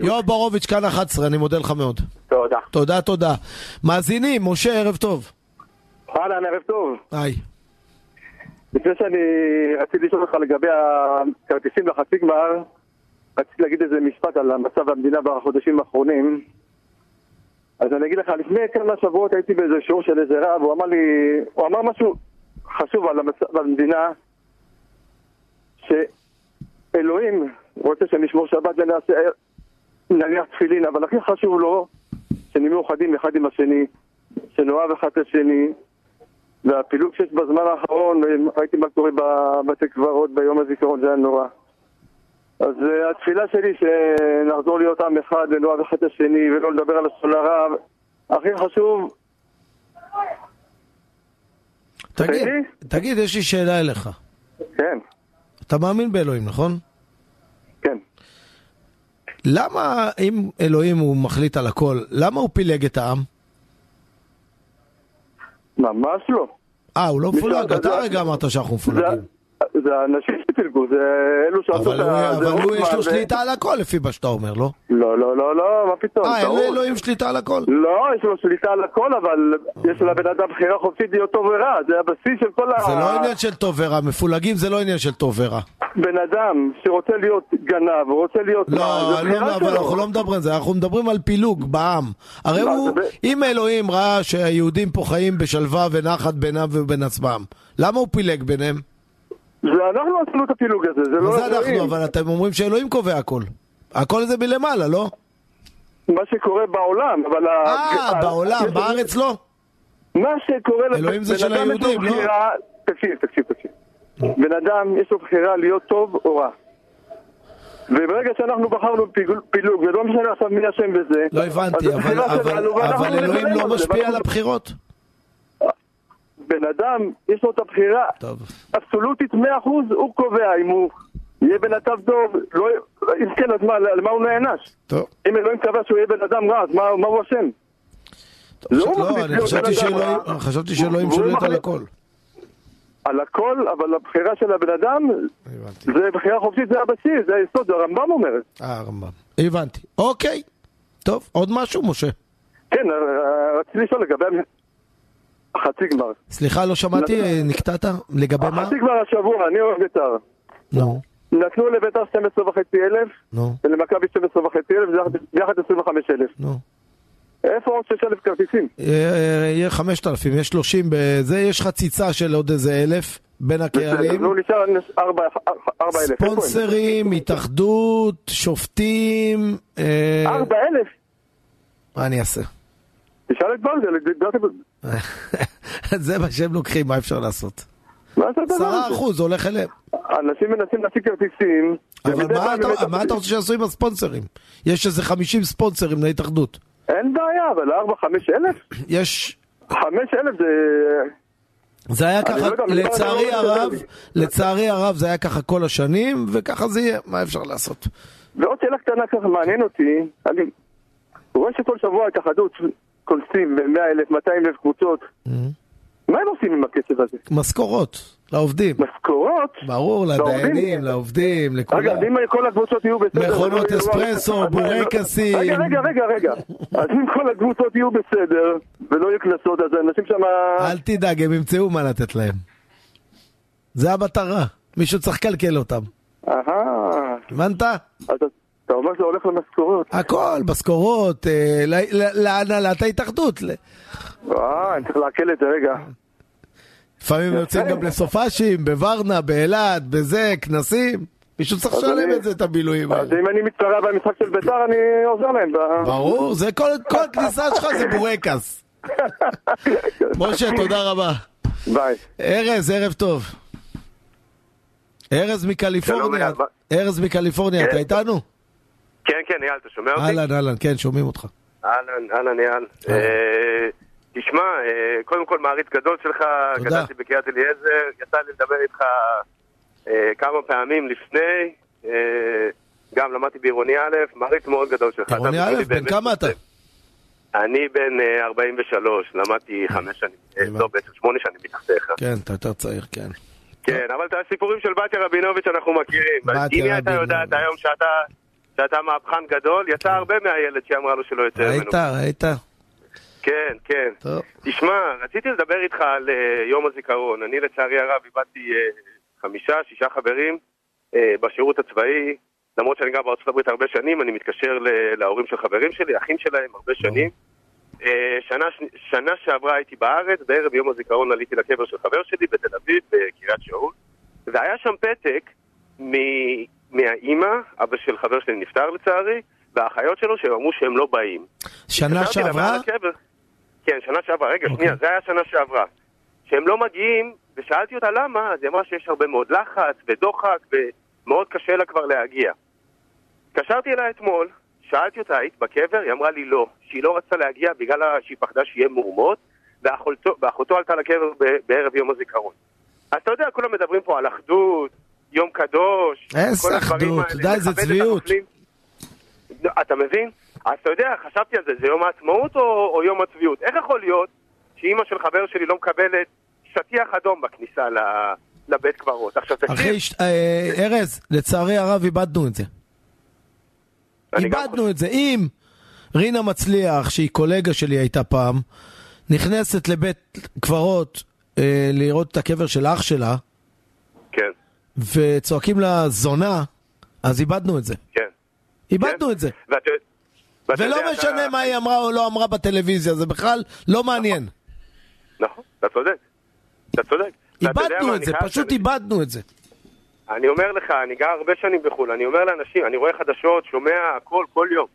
יואב בורוביץ', כאן 11, אני מודה לך מאוד. תודה. תודה, תודה. מאזינים, משה, ערב טוב. אהלן, ערב טוב. היי. לפני שאני רציתי לשאול אותך לגבי הכרטיסים לחצי גמר, רציתי להגיד איזה משפט על המצב במדינה בחודשים האחרונים. אז אני אגיד לך, לפני כמה שבועות הייתי באיזה שיעור של איזה רב, הוא אמר לי, הוא אמר משהו חשוב על המצב במדינה, שאלוהים רוצה שנשמור שבת ונעשה, נניח תפילין, אבל הכי חשוב לו שנהיה מאוחדים אחד עם השני, שנאהב אחד את השני, והפילוג שיש בזמן האחרון, ראיתי מה קורה בבתי קברות ביום הזיכרון, זה היה נורא. אז uh, התפילה שלי שנחזור להיות עם אחד ונאהב אחד את השני ולא לדבר על לשון הרע. הכי חשוב, תגיד, תגיד. יש לי שאלה אליך. כן, אתה מאמין באלוהים, נכון? כן. למה, אם אלוהים הוא מחליט על הכל, למה הוא פילג את העם? ממש לא. אה, הוא לא מפולג, אתה הרגע אמרת שאנחנו מפולגים. זה האנשים שפילגו, זה אלו שעשו את ה... אבל הוא יש לו שליטה על הכל, לפי מה שאתה אומר, לא? לא, לא, לא, לא, מה פתאום, אה, אין. לאלוהים שליטה על הכל? לא, יש לו שליטה על הכל, אבל יש לבן אדם בחירה חופשית להיות טוב ורע, זה הבסיס של כל ה... זה לא עניין של טוב ורע, מפולגים זה לא עניין של טוב ורע. בן אדם שרוצה להיות גנב, הוא רוצה להיות... לא, לא, אבל. אנחנו לא מדברים על זה, אנחנו מדברים על פילוג בעם. הרי הוא, אם אלוהים ראה שהיהודים פה חיים בשלווה ונחת בינם ובין עצמם, למה הוא פילג ביניהם? זה אנחנו עשינו את הפילוג הזה, זה מה לא זה אנחנו? אבל אתם אומרים שאלוהים קובע הכל. הכל זה מלמעלה, לא? מה שקורה בעולם, אבל... אה, בעולם, בארץ לא? מה שקורה... אלוהים זה של היהודים, לא? תקשיב, תקשיב, תקשיב. בן אדם יש לו בחירה להיות טוב או רע. וברגע שאנחנו בחרנו פילוג, ולא משנה עכשיו מי אשם בזה... לא הבנתי, אבל- אלוהים לא משפיע על הבחירות. בן אדם, יש לו את הבחירה טוב. אבסולוטית 100% הוא קובע אם הוא יהיה בן אדם טוב, לא... אם כן, אז מה, למה הוא נענש? טוב. אם אלוהים קבע שהוא יהיה בן אדם רע, אז מה, מה הוא אשם? לא אני חשבתי שאלוהים- שולט על הכל. על הכל, אבל הבחירה של הבן אדם. זה בחירה חופשית, זה הבסיס, זה היסוד, הרמב"ם אומר. אה, הרמב"ם. הבנתי. אוקיי. טוב, עוד משהו, משה? כן, אה, רציתי לשאול לגבי החצי גמר. סליחה, לא שמעתי, אה, נקטעת? לגבי מה? החצי גמר השבוע, אני אוהב בית"ר. נו, נתנו לבית"ר 12 וחצי אלף, נו, ולמכבי 12 וחצי אלף, זה יחד- זה יחד 25 אלף. נו. איפה עוד 6,000 כרטיסים? אה, יהיה 5,000, יש 30 בזה, יש חציצה של עוד איזה אלף בין הקהלים. נו, נשאר 4,000. ספונסרים, התאחדות, שופטים. אה, 4,000? מה אני אעשה? תשאל את דיברתי... זה מה שהם לוקחים, מה אפשר לעשות? עשרה? אחוז, הולך אליהם. אנשים מנסים להשיג כרטיסים. אבל מה אתה- מה אתה רוצה שיעשו עם הספונסרים? יש איזה 50 ספונסרים להתאחדות. אין בעיה, אבל 4-5 אלף? יש... 5 אלף זה... זה היה ככה, לא לא לצערי הרב, לצערי הרב זה היה ככה כל השנים, וככה זה יהיה, מה אפשר לעשות? ועוד שאלה קטנה ככה מעניין אותי, אני רואה שכל שבוע ההתאחדות קונסים ב-100 אלף, 200 אלף קבוצות. מה הם עושים עם הכסף הזה? משכורות, לעובדים. משכורות? ברור? לדיינים, לעובדים, לכולם. אז אם כל הקבוצות יהיו בסדר... מכונות לא אספרסו, לא- בורקסים. רגע, רגע, רגע, רגע. אז אם כל הקבוצות יהיו בסדר, ולא יהיו קנסות, אז האנשים שם... אל תדאג, הם ימצאו מה לתת להם. זה המטרה. מישהו צריך לקלקל אותם. אהה. הבנת? אז אתה אומר שזה הולך למשכורות. הכל, משכורות, אה, ל- ל- להנהלת ההתאחדות. אה, אני צריך לעכל את זה, רגע. לפעמים. יוצאים גם לסופאשים, בוורנה, באילת, בזה, כנסים. מישהו צריך אז לשלם את זה, את הבילויים אז האלה. אם אני מתפרע במשחק של ביתר, אני עוזר להם. ברור, זה כל כל הכניסה שלך זה בורקס. משה, תודה רבה. ביי. ארז, ערב טוב. ארז מקליפורניה, ארז מקליפורניה, כן. אתה איתנו? כן, כן, אייל, אתה שומע אותי? אהלן, אהלן, כן, שומעים אותך. אהלן, אהלן, אייל. אה, תשמע, אה, קודם כל מעריץ גדול שלך. גדלתי בקריית אליעזר, יצא לי לדבר איתך אה, כמה פעמים לפני, גם למדתי בעירוני א', מעריץ מאוד גדול שלך. עירוני א', בן כמה אתה? אני בן אה, 43, למדתי חמש שנים, לא, בעצם שמונה שנים מתחתיך. כן, אתה יותר צעיר, כן. כן, אבל את הסיפורים של בתיה רבינוביץ' אנחנו מכירים. הנה אתה רבינוביץ'. יודעת היום שאתה... שאתה מהפכן גדול, יצא הרבה מהילד שהיא אמרה לו שלא יוצא ממנו. ראית, ראית? כן, כן. טוב. תשמע, רציתי לדבר איתך על אה, יום הזיכרון. אני לצערי הרב איבדתי אה, חמישה, שישה חברים אה, בשירות הצבאי. למרות שאני גר בארצות הברית הרבה שנים, אני מתקשר ל- להורים של חברים שלי, אחים שלהם, הרבה שנים. שנה, שנה שעברה הייתי בארץ, בערב יום הזיכרון עליתי לקבר של חבר שלי בתל אביב, בקריית שאול, והיה שם פתק מ- מהאימא, אבא של חבר שלי נפטר לצערי, והאחיות שלו שהם אמרו שהם לא באים. שנה שעברה? כן, שנה שעברה. רגע, אוקיי. שנייה, זה היה שנה שעברה. שהם לא מגיעים, ושאלתי אותה למה, אז היא אמרה שיש הרבה מאוד לחץ ודוחק, ומאוד קשה לה כבר להגיע. התקשרתי אליה אתמול, שאלתי אותה, היית בקבר? היא אמרה לי לא, שהיא לא רצתה להגיע בגלל שהיא פחדה שיהיה מהומות, ואחותו, ואחותו עלתה לקבר בערב יום הזיכרון. אז אתה יודע, כולם מדברים פה על אחדות, יום קדוש, איזה כל הדברים אחדות, האלה, די, זה צביעות. לא, אתה מבין? אז אתה יודע, חשבתי על זה, זה יום העצמאות או, או יום הצביעות? איך יכול להיות שאימא של חבר שלי לא מקבלת שטיח אדום בכניסה ל, לבית קברות? עכשיו תקשיב, אחי, אה, ארז, לצערי הרב איבדנו את זה. איבדנו את זה. אם רינה מצליח, שהיא קולגה שלי הייתה פעם, נכנסת לבית קברות אה, לראות את הקבר של אח שלה, וצועקים לה זונה, אז איבדנו את זה. כן. איבדנו את זה. ואתה, ואתה ולא יודע, משנה אתה... מה היא אמרה או לא אמרה בטלוויזיה, זה בכלל לא מעניין. נכון, אתה צודק. אתה צודק. איבדנו את זה, פשוט איבדנו את זה. אני אומר לך, אני גר הרבה שנים בחו"ל, אני אומר לאנשים, אני רואה חדשות, שומע הכל, כל יום.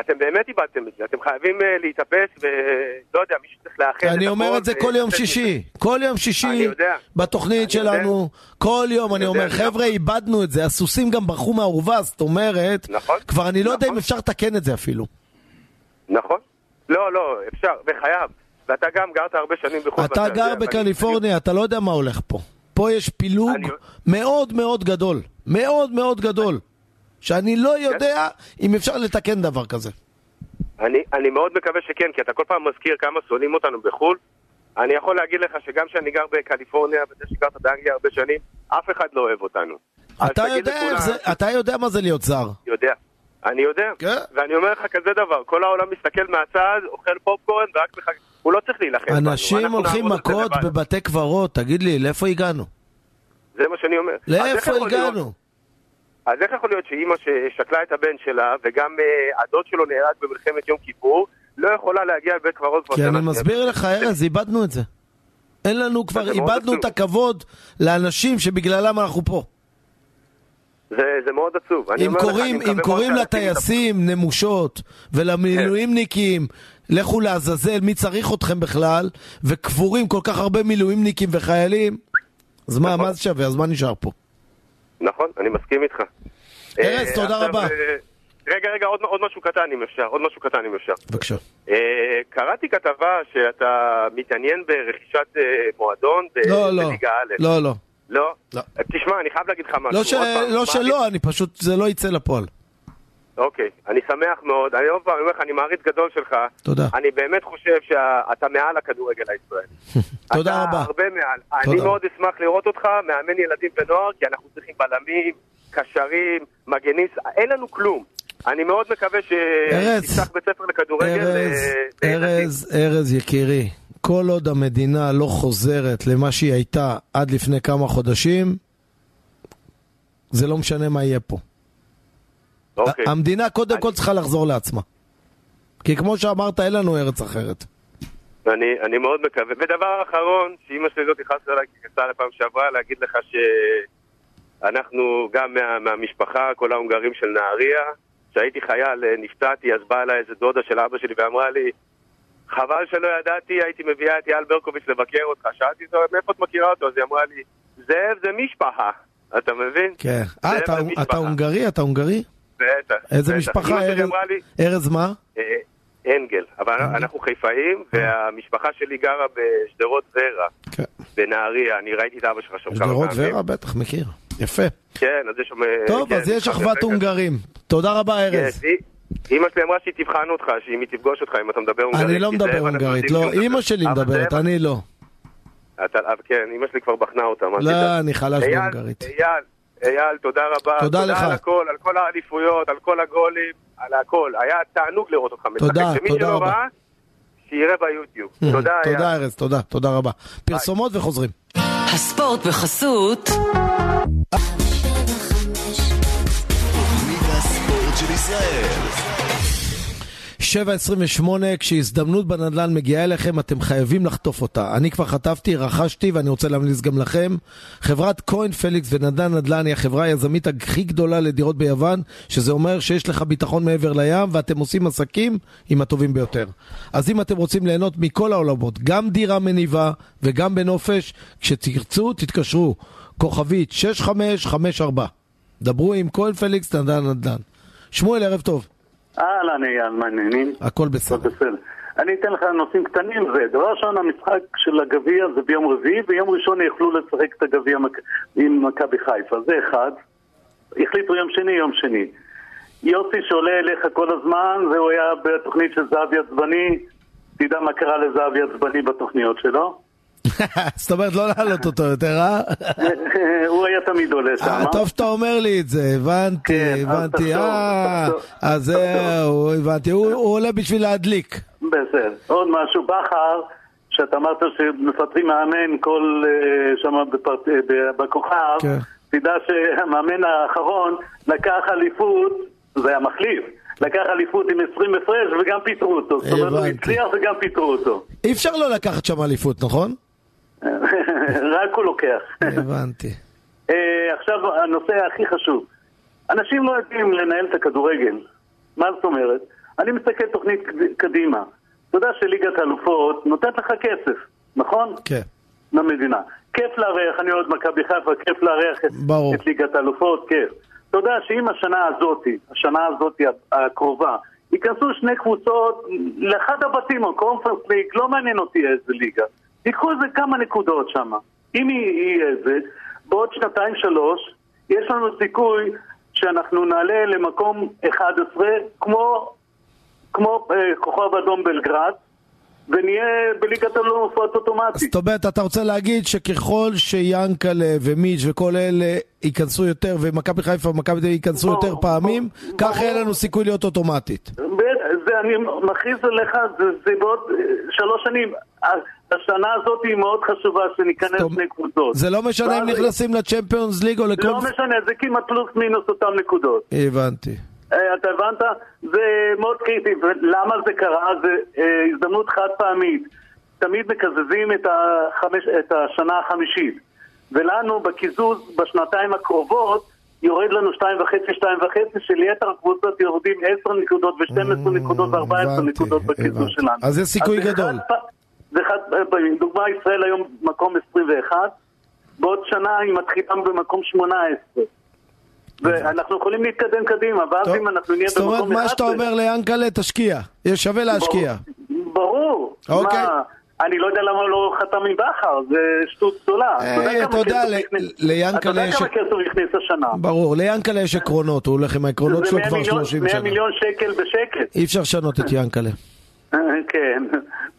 אתם באמת איבדתם את זה, אתם חייבים אה, להתאפס ולא יודע, מישהו צריך לאחד את אני אומר הכל את זה כל יום שישי. כל יום שישי. בתוכנית שלנו. כל יום אני אומר, חבר'ה, איבדנו את זה. הסוסים גם ברחו מהאורווה, זאת אומרת, נכון. כבר אני לא יודע אם אפשר לתקן את זה אפילו. נכון. לא, לא, אפשר, וחייב. ואתה גם גרת הרבה שנים בחו"ל. אתה גר בקליפורניה, אתה לא יודע מה הולך פה. פה יש פילוג מאוד מאוד גדול. מאוד מאוד גדול. שאני לא יודע אם אפשר לתקן דבר כזה. אני, אני מאוד מקווה שכן, כי אתה כל פעם מזכיר כמה שונאים אותנו בחו"ל. אני יכול להגיד לך שגם כשאני גר בקליפורניה, וזה שגרת באנגליה הרבה שנים, אף אחד לא אוהב אותנו. אתה יודע לכולם- איך זה, אתה יודע מה זה להיות זר. יודע. אני יודע. כן. ואני אומר לך כזה דבר, כל העולם מסתכל מהצד, אוכל פופקורן, ורק מחכה... הוא לא צריך להילחם. אנשים הולכים מכות. בבתי קברות, תגיד לי, לאיפה הגענו? זה מה שאני אומר. לאיפה הגענו? אז איך יכול להיות שאימא ששתלה את הבן שלה, וגם אה, הדוד שלו נהרג במלחמת יום כיפור, לא יכולה להגיע לבית קברות כבר כי אני. מסביר לך, ארז, איבדנו את זה. אין לנו כבר, איבדנו. את הכבוד לאנשים שבגללם אנחנו פה. זה, זה מאוד עצוב. אם לך, קוראים, אני אם קוראים. לטייסים נמושות ולמילואימניקים, לכו לעזאזל, מי צריך אתכם בכלל, וקבורים כל כך הרבה מילואימניקים וחיילים, אז מה, מה זה שווה? אז מה נשאר פה? נכון, אני מסכים איתך. ארז, אה, תודה רבה. אה, רגע, רגע, עוד, עוד משהו קטן אם אפשר, עוד משהו קטן אם אפשר. בבקשה. אה, קראתי כתבה שאתה מתעניין ברכישת אה, מועדון ב- לא, לא. בליגה א'. לא, לא. לא? לא. תשמע, אני חייב להגיד לך משהו. לא ש- פעם, לא שלא, אני פשוט, זה לא יצא לפועל. אוקיי, אני שמח מאוד. אני עוד פעם אומר לך, אני מעריץ גדול שלך. תודה. אני באמת חושב שאתה מעל הכדורגל הישראלי. תודה אתה רבה. הרבה מעל. תודה. אני מאוד אשמח לראות אותך מאמן ילדים ונוער, כי אנחנו צריכים בלמים, קשרים, מגנים, אין לנו כלום. אני מאוד מקווה. שתפתח בית ספר לכדורגל. ארז, אה, ארז, ארז יקירי, כל עוד המדינה לא חוזרת למה שהיא הייתה עד לפני כמה חודשים, זה לא משנה מה יהיה פה. אוקיי. המדינה קודם כל צריכה לחזור לעצמה. כי כמו שאמרת, אין לנו ארץ אחרת. אני, אני מאוד מקווה. ודבר אחרון, שאימא שלי לא תכעס עליי כי כעסה לפעם שעברה, להגיד לך שאנחנו גם מה, מהמשפחה, כל ההונגרים של נהריה, כשהייתי חייל אה, נפצעתי, אז באה אליי איזה דודה של אבא שלי ואמרה לי, חבל שלא ידעתי, הייתי מביאה את אייל ברקוביץ' לבקר אותך. שאלתי אותו, מאיפה את מכירה אותו? אז היא אמרה לי, זאב זה משפחה. אתה מבין? כן. אה, אתה-. אתה הונגרי? אתה הונגרי? בטח. איזה. משפחה? ארז- מה? אה, אנגל, אבל אנחנו חיפאים, והמשפחה שלי גרה בשדרות ורה, כן. בנהריה, אני ראיתי את אבא שלך שם כמה שדרות פעמים. ורה? בטח, מכיר. יפה. כן, אז יש שם... אה, טוב, כן, אז יש אחוות. הונגרים. תודה רבה, כן, ארז. אמא שלי אמרה שהיא תבחן אותך, שאם היא תפגוש אותך, אם אתה מדבר הונגרית. אני לא מדבר הונגרית, לא, אימא. שלי מדברת, אני לא. כן, אמא שלי כבר בחנה אותה, לא. אני חלש בהונגרית. אייל, אייל, תודה רבה. תודה לך. תודה על הכל, על כל האליפויות, על כל הגולים, על הכל. היה תענוג לראות אותך משחק. תודה, תודה רבה. ראה, שיראה ביוטיוב. תודה, אייל. תודה, ארז, תודה, תודה רבה. פרסומות וחוזרים. הספורט בחסות תוכנית הספורט של ישראל. 7.28, כשהזדמנות בנדל"ן מגיעה אליכם, אתם חייבים לחטוף אותה. אני כבר חטפתי, רכשתי, ואני רוצה להמליץ גם לכם. חברת כהן פליקס ונדל"ן נדל"ן היא החברה היזמית הכי גדולה לדירות ביוון, שזה אומר שיש לך ביטחון מעבר לים, ואתם עושים עסקים עם הטובים ביותר. אז אם אתם רוצים ליהנות מכל העולמות, גם דירה מניבה וגם בנופש, כשתרצו, תתקשרו. כוכבית 6554. דברו עם כהן פליקס נדל"ן נדל"ן. שמואל, ערב טוב. אהלן אייל, מה העניינים? הכל בסדר. בסדר. אני אתן לך נושאים קטנים. זה דבר ראשון, המשחק של הגביע זה ביום רביעי, ביום ראשון יוכלו לשחק את הגביע מק- עם מכבי חיפה. זה אחד. החליטו יום שני, יום שני. יוסי שעולה אליך כל הזמן, והוא היה בתוכנית של זהבי עצבני. תדע מה קרה לזהבי עצבני בתוכניות שלו. זאת אומרת, לא להעלות אותו יותר, אה? הוא היה תמיד עולה שם. טוב שאתה אומר לי את זה, הבנתי, הבנתי, תחשוב, אה, אז זהו, הבנתי, הוא עולה בשביל להדליק. בסדר. עוד משהו, בכר, שאתה אמרת שמפטרים מאמן כל אה, שם אה, בכוכב, כן. תדע שהמאמן האחרון לקח אליפות, זה היה מחליף, לקח אליפות עם 20 הפרש וגם פיטרו אותו. זאת אומרת, הוא הבנתי. הצליח וגם פיטרו אותו. אי אפשר לא לקחת שם אליפות, נכון? רק הוא לוקח. הבנתי. אה, עכשיו, הנושא הכי חשוב. אנשים לא יודעים לנהל את הכדורגל. מה זאת אומרת? אני מסתכל תוכנית קד- קדימה. אתה יודע שליגת האלופות נותנת לך כסף, נכון? כן. למדינה. כיף לארח, אני אוהד מכבי חיפה, כיף לארח את, ליגת האלופות, כיף. אתה יודע שאם השנה הזאתי, השנה הזאתי הקרובה, ייכנסו שני קבוצות לאחד הבתים, או קונפרנס ליג, לא מעניין אותי איזה ליגה. ייקחו איזה כמה נקודות שם. אם יהיה איזה, בעוד שנתיים שלוש, יש לנו סיכוי שאנחנו נעלה למקום 11, כמו, כמו אה, כוכב אדום בלגרד, ונהיה בליגת אלופות אוטומטית. זאת אומרת, אתה רוצה להגיד שככל שיאנקלה ומיץ' וכל אלה ייכנסו יותר, ומכבי חיפה ומכבי תל ייכנסו יותר פעמים, כך יהיה לנו סיכוי להיות אוטומטית. זה, אני מכריז עליך, זה, זה בעוד אה, שלוש שנים. השנה הזאת היא מאוד חשובה שניכנס שני קבוצות. זה לא משנה אם נכנסים לצ'מפיונס ליג או לכל... לא משנה, זה כמעט פלוס מינוס אותן נקודות. הבנתי. אה, אתה הבנת? זה מאוד קריטי. ולמה זה קרה? זה אה, הזדמנות חד פעמית. תמיד מקזזים את, החמש, את השנה החמישית. ולנו בקיזוז בשנתיים הקרובות יורד לנו 2.5, 2.5, שליתר הקבוצות יורדים 10 נקודות ו-12 נקודות ו-14 Mm, הבנתי, נקודות בקיזוז. שלנו. אז יש סיכוי זה גדול. זה חד פעמים. דוגמה, ישראל היום מקום 21, בעוד שנה היא מתחילה במקום 18. ואנחנו יכולים להתקדם קדימה, ואז טוב. אם אנחנו נהיה זאת אומרת, במקום 11... מה שאתה אומר ליענקלה, תשקיע. יש שווה להשקיע. ברור. אוקיי. מה, אני לא יודע למה לא חתם עם בכר, זה שטות גדולה. אה, אתה יודע, כסף ל- הכניס- ליענקלה אתה יודע יש- כמה כסף הכניס השנה? ברור, ליענקלה יש עקרונות, הוא הולך עם העקרונות זה שלו 100 כבר מיליון- 30 100 שנה. מיליון שקל בשקט. אי אפשר לשנות את יענקלה. כן,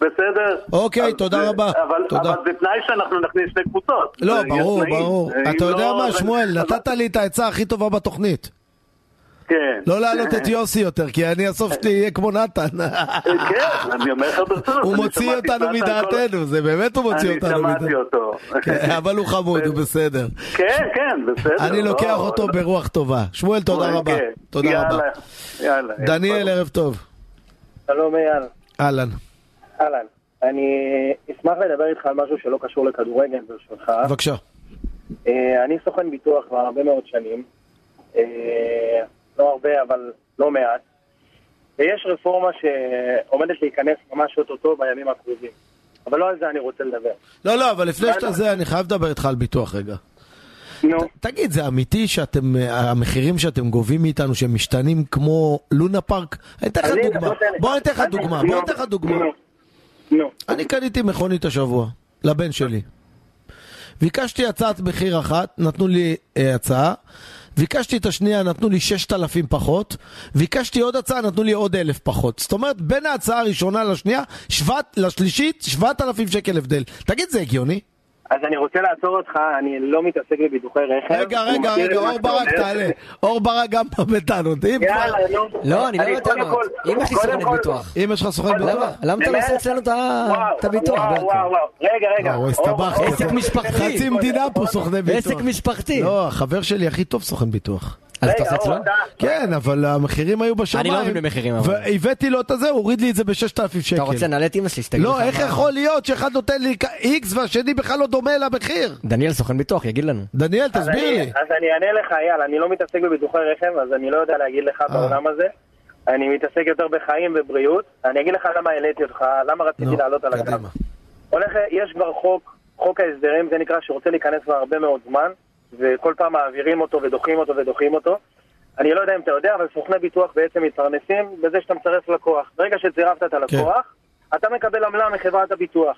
בסדר. אוקיי, תודה רבה. אבל תודה. אבל זה תנאי שאנחנו נכניס שתי קבוצות. לא, יש ברור. ברור. אם אתה יודע לא, מה, שמואל, נתת לי את העצה הכי טובה בתוכנית. כן. לא להעלות את יוסי יותר, כי אני הסוף שלי יהיה כמו נתן. כן, אני אומר לך ברצינות. הוא אני מוציא שמעתי אותנו מדעתנו, זה באמת הוא מוציא אני אותנו שמעתי מדעתנו. אותו. כן, אבל הוא חמוד, הוא בסדר. כן, כן, בסדר. אני לא, לוקח אותו ברוח טובה. שמואל, תודה רבה. כן. תודה יאללה, רבה. יאללה. דניאל, ערב טוב. שלום אייל. אהלן. אהלן. אני אשמח לדבר איתך על משהו שלא קשור לכדורגל ברשותך. בבקשה. אה, אני סוכן ביטוח כבר הרבה מאוד שנים. אה, לא הרבה, אבל לא מעט. ויש רפורמה שעומדת להיכנס ממש אוטוטו בימים הקרובים. אבל לא על זה אני רוצה לדבר. לא, לא, אבל לפני שאתה זה, אני חייב לדבר איתך על ביטוח רגע. נו. תגיד, זה אמיתי שאתם, המחירים שאתם גובים מאיתנו שהם משתנים כמו לונה פארק? אני אתן לך דוגמה. בוא אני אתן לך דוגמה. בוא אני אתן לך דוגמה. נו. אני קניתי מכונית השבוע, לבן שלי. ביקשתי הצעת מחיר אחת, נתנו לי אה, הצעה. ביקשתי את השנייה, נתנו לי 6,000 פחות. ביקשתי עוד הצעה, נתנו לי עוד 1,000 פחות. זאת אומרת, בין ההצעה הראשונה לשנייה, שבעת, לשלישית, 7,000 שקל הבדל. תגיד, זה הגיוני? אז אני רוצה לעצור אותך, אני לא מתעסק בביטוחי רכב. רגע, רגע, רגע, אור ברק. תעלה. אור ברק גם בא בטענות. יאללה, נו. לא, אני לא. כל- אם יש לי סוכנת כל- ביטוח. אם יש לך סוכן למה? ביטוח. למה אתה לא עושה אצלנו את הביטוח? וואו? וואו, וואו. רגע, רגע. וואו, הסתבכת. עסק משפחתי. חצי מדינה פה סוכני ביטוח. עסק משפחתי. לא, החבר שלי הכי טוב סוכן ביטוח. אז אתה עושה אצלו? כן, אבל המחירים היו בשמיים. אני לא מבין במחירים. והבאתי לו את הזה, הוא הוריד לי את זה ב-6,000 שקל. אתה רוצה, נעלה את אמא שלי, שתגיד לך לא, איך יכול להיות שאחד נותן לי איקס והשני בכלל לא דומה למחיר? דניאל סוכן ביטוח, יגיד לנו. דניאל, תסביר לי. אז אני אענה לך, אייל, אני לא מתעסק בביטוחי רכב, אז אני לא יודע להגיד לך אה. בעולם הזה. אני מתעסק יותר בחיים ובריאות. אני אגיד לך למה העליתי אותך, למה רציתי לעלות על. קדימה. הולך, יש כבר חוק, חוק ההסדרים, זה נקרא, שרוצה להיכנס כבר הרבה מאוד זמן, וכל פעם מעבירים אותו ודוחים אותו ודוחים אותו. אני לא יודע אם אתה יודע, אבל סוכני ביטוח בעצם מתפרנסים בזה שאתה מצרף לקוח. ברגע שצירפת את הלקוח, אתה מקבל עמלה מחברת הביטוח.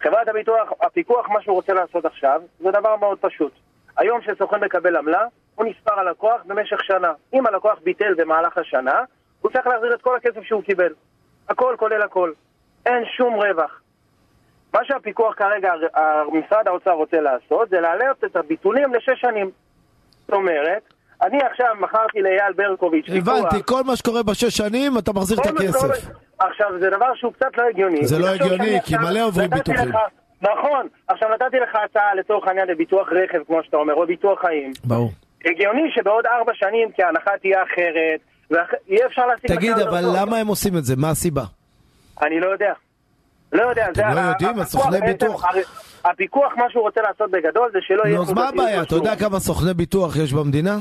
חברת הביטוח, הפיקוח, מה שהוא רוצה לעשות עכשיו, זה דבר מאוד פשוט. היום כשסוכן מקבל עמלה, הוא נספר הלקוח במשך שנה. אם הלקוח ביטל במהלך השנה, הוא צריך להחזיר את כל הכסף שהוא קיבל. הכל כולל הכל. אין שום רווח. מה שהפיקוח כרגע, משרד האוצר רוצה לעשות, זה להעלות את הביטולים לשש שנים. זאת אומרת, אני עכשיו מכרתי לאייל ברקוביץ'. הבנתי, כל מה שקורה בשש שנים, אתה מחזיר את הכסף. עכשיו, זה דבר שהוא קצת לא הגיוני. זה לא הגיוני, כי מלא עוברים ביטוחים. נכון. עכשיו נתתי לך הצעה לצורך העניין לביטוח רכב, כמו שאתה אומר, או ביטוח חיים. ברור. הגיוני שבעוד ארבע שנים, כי ההנחה תהיה אחרת, ויהיה אפשר להשיג... תגיד, אבל. למה הם עושים את זה? מה הסיבה? אני לא יודע. לא יודע, זה... אתם לא יודעים? הסוכני ביטוח- הפיקוח, מה שהוא רוצה לעשות בגדול, זה שלא יהיה... נו, אז מה הבעיה? אתה. יודע כמה סוכני ביטוח יש במדינה?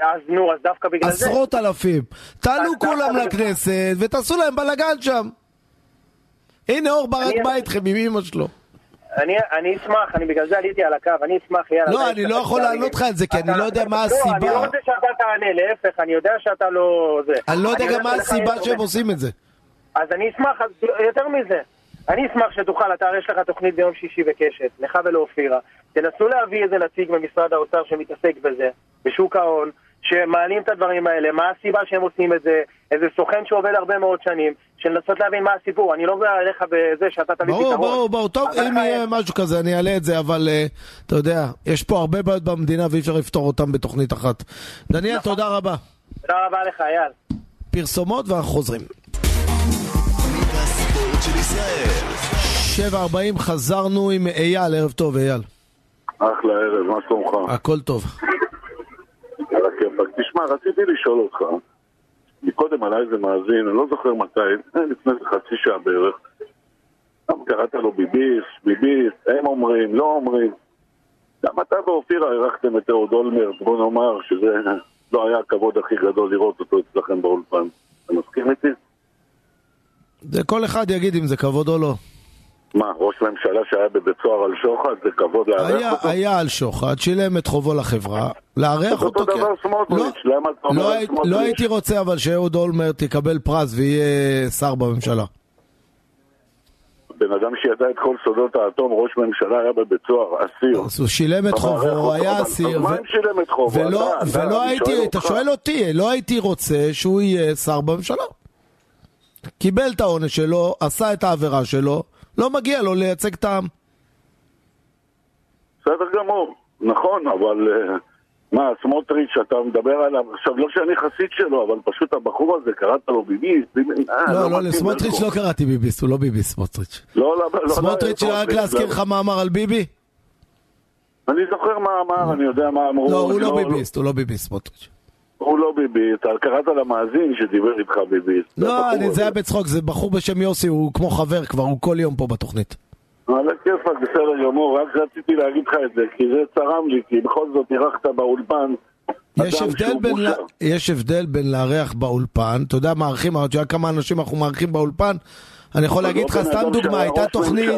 אז נו, אז דווקא בגלל זה. עשרות אלפים. תעלו כולם לכנסת ותעשו להם בלאגן שם. הנה אור ברק בא איתכם עם אמא שלו. אני, אשמח, אני בגלל זה עליתי על הקו, אני אשמח, יאללה. לא, אני לא יכול לענות לך. על זה, כי אני לא יודע מה לא, אני הסיבה. לא רוצה שאתה תענה, להפך, אני יודע שאתה לא... אני לא יודע גם מה הסיבה שהם. עושים את זה. אז אני אשמח, יותר מזה. אני אשמח שתוכל, אתה הרי יש לך תוכנית ביום שישי וקשת, לך ולאופירה. תנסו להביא איזה נציג במשרד האוצר שמתעסק בזה, בשוק ההון, שמעלים את הדברים האלה, מה הסיבה שהם עושים את זה, איזה סוכן שעובד הרבה מאוד שנים, של לנסות להבין מה הסיפור. אני לא בא אליך בזה שאתה תביא ברור, פתרון. ברור, ברור. טוב, אבל אם יהיה משהו כזה, אני אעלה את זה, אבל אה, אתה יודע, יש פה הרבה בעיות במדינה ואי אפשר לפתור אותן בתוכנית אחת. דניאל, נכון. תודה רבה. תודה רבה לך, אייל. פרסומות ואנחנו חוזרים. של ישראל. 7.40 חזרנו עם אייל, ערב טוב אייל. אחלה ערב, מה שלומך? הכל טוב. על הכיפאק. תשמע, רציתי לשאול אותך, מקודם עלה איזה מאזין, אני לא זוכר מתי, אה, לפני איזה חצי שעה בערך. גם קראת לו ביביסט, ביביסט, הם אומרים, לא אומרים. גם אתה ואופירה אירחתם את אהוד אולמרט, בוא נאמר שזה לא היה הכבוד הכי גדול לראות אותו אצלכם באולפן. אתה מסכים איתי? זה כל אחד יגיד אם זה כבוד או לא. מה, ראש ממשלה שהיה בבית סוהר על שוחד, זה כבוד לארח היה, אותו? היה על שוחד, שילם את חובו לחברה, לארח אותו אותו דבר סמוטריץ', למה אתה אומר לא, סמוטריץ'? לא הייתי רוצה אבל שאהוד אולמרט יקבל פרס ויהיה שר בממשלה. בן אדם שידע את כל סודות האטום, ראש ממשלה היה בבית סוהר, אסיר. אז הוא שילם את חובו, אותו, היה אסיר, אז מה אם שילם את חובו? ולא, הייתי, אתה. שואל אותי, לא הייתי רוצה שהוא יהיה שר בממשלה. קיבל את העונש שלו, עשה את העבירה שלו, לא מגיע לו לייצג את העם. בסדר גמור, נכון, אבל אה, מה, סמוטריץ', אתה מדבר עליו, עכשיו לא שאני חסיד שלו, אבל פשוט הבחור הזה, קראת לו ביביסט, ביבי- אה, לא, לא, מתאים לסמוטריץ'. לא קראתי ביביסט, הוא לא ביביסט סמוטריץ'. לא, לא, לא, סמוטריץ', לא, רק לא, להזכיר לא. לך מה אמר על ביבי? אני זוכר מה אמר, אני יודע מה אמרו. לא, הוא לא ביביסט, הוא לא ביביסט סמוטריץ'. הוא לא ביביסט, קראת למאזין שדיבר איתך ביביסט. לא, אני- זה היה בצחוק, זה בחור בשם יוסי, הוא כמו חבר כבר, הוא כל יום פה בתוכנית. על הכיפאק, בסדר גמור, רק רציתי להגיד לך את זה, כי זה צרם לי, כי בכל זאת אירחת באולפן. יש הבדל, בין. לה- יש הבדל בין לארח באולפן, אתה יודע מארחים, אתה יודע כמה אנשים אנחנו מארחים באולפן? אני יכול להגיד לא לך, סתם דוגמה, הייתה תוכנית,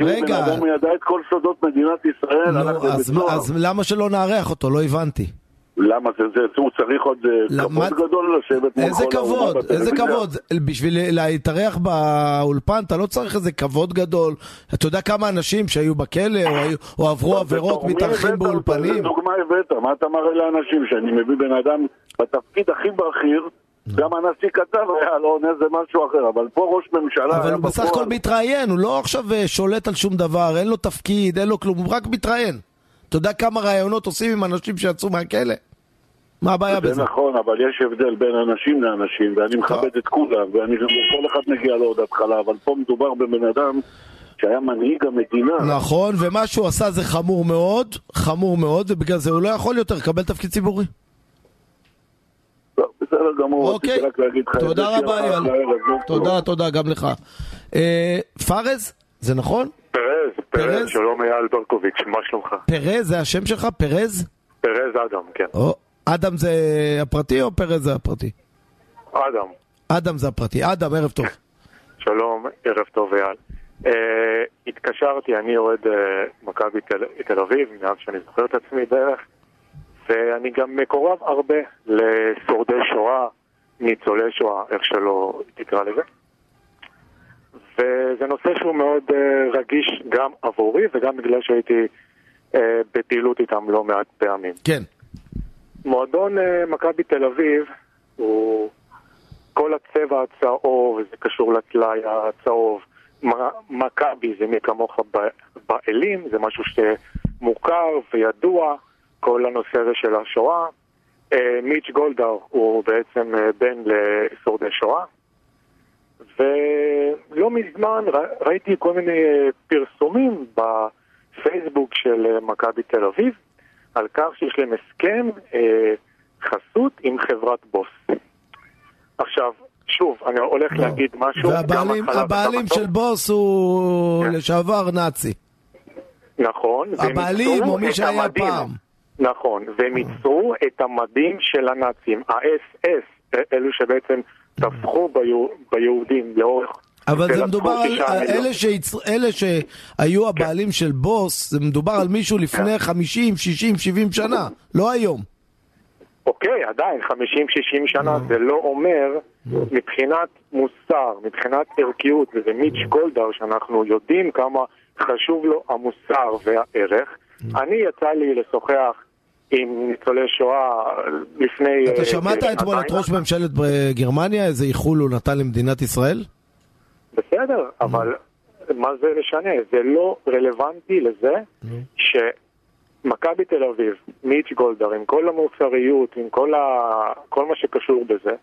רגע, בן אדם ידע את כל סודות מדינת ישראל, סוהר. אז למה שלא נארח אותו? לא הבנתי. למה זה, זה, הוא צריך עוד אה, למה- כבוד גדול לשבת מול איזה כל האומה כבוד, איזה. כבוד. בשביל להתארח באולפן אתה לא צריך איזה כבוד גדול. אתה יודע כמה אנשים שהיו בכלא או, היו- או עברו עבירות בתור מי מתארחים? באולפנים? איזה דוגמה הבאת? מה אתה מראה לאנשים? שאני מביא בן אדם בתפקיד הכי בכיר, גם הנשיא כתב היה לו עונה זה משהו אחר, אבל פה ראש ממשלה אבל הוא בסך. הכל מתראיין, הוא לא עכשיו אה, שולט על שום דבר, אין לו תפקיד, אין לו כלום, הוא רק מתראיין. אתה יודע כמה ראיונות עושים עם אנשים שיצאו מהכלא? מה הבעיה בזה? זה נכון, אבל יש הבדל בין אנשים לאנשים, ואני מכבד את כולם, ואני גם כל אחד מגיע לו עוד התחלה, אבל פה מדובר בבן אדם שהיה מנהיג המדינה. נכון, ומה שהוא עשה זה חמור מאוד, חמור מאוד, ובגלל זה הוא לא יכול יותר לקבל תפקיד ציבורי. בסדר גמור, אוקיי. רציתי רק להגיד לך. תודה רבה, לא? תודה, תודה, גם לך. אה, פארז, זה נכון? פרז, פרז? שלום אייל ברקוביץ', מה שלומך? פרז זה השם שלך? פרז? פרז אדם, כן. או, אדם זה הפרטי או פרז זה הפרטי? אדם, אדם זה הפרטי. אדם, ערב טוב. שלום, ערב טוב אייל. Uh, התקשרתי, אני אוהד uh, מכבי תל, תל אביב, מאז שאני זוכר את עצמי בערך, ואני גם מקורב הרבה לשורדי שואה, ניצולי שואה, איך שלא תקרא לזה. וזה נושא שהוא מאוד uh, רגיש גם עבורי וגם בגלל שהייתי uh, בפעילות איתם לא מעט פעמים. כן. מועדון אה, מכבי תל אביב הוא כל הצבע הצהוב, זה קשור לטלאי הצהוב. מכבי זה מי כמוך באלים, זה משהו שמוכר וידוע, כל הנושא הזה של השואה. אה, מיץ' גולדהר הוא בעצם אה, בן לשורדי שואה. ולא מזמן ראיתי כל מיני אה, פרסומים בפייסבוק של אה, מכבי תל אביב על כך שיש להם הסכם אה, חסות עם חברת בוס. עכשיו, שוב, אני הולך להגיד משהו, והבעלים הבעלים של בוס הוא לשעבר נאצי. נכון. הבעלים או מי שהיה המדים. פעם. נכון, והם ייצרו את המדים של הנאצים, ה-SS, אלו שבעצם טבחו ביהו- ביהודים לאורך... אבל זה מדובר על. אלה, שיצר, אלה שהיו הבעלים של בוס, זה מדובר על מישהו לפני 50, 60, 70 שנה, לא היום. אוקיי, עדיין, 50-60 שנה זה לא אומר מבחינת מוסר, מבחינת ערכיות, וזה מיץ' גולדהר שאנחנו יודעים כמה חשוב לו המוסר והערך. אני יצא לי לשוחח עם ניצולי שואה לפני... אתה אה, שמעת אתמול את. ראש ממשלת אה, גרמניה, איזה איחול הוא נתן למדינת ישראל? בסדר, אבל מה זה משנה? זה לא רלוונטי לזה שמכבי תל אביב, מיץ' גולדהר, עם כל המוסריות, עם כל, ה... כל מה שקשור בזה,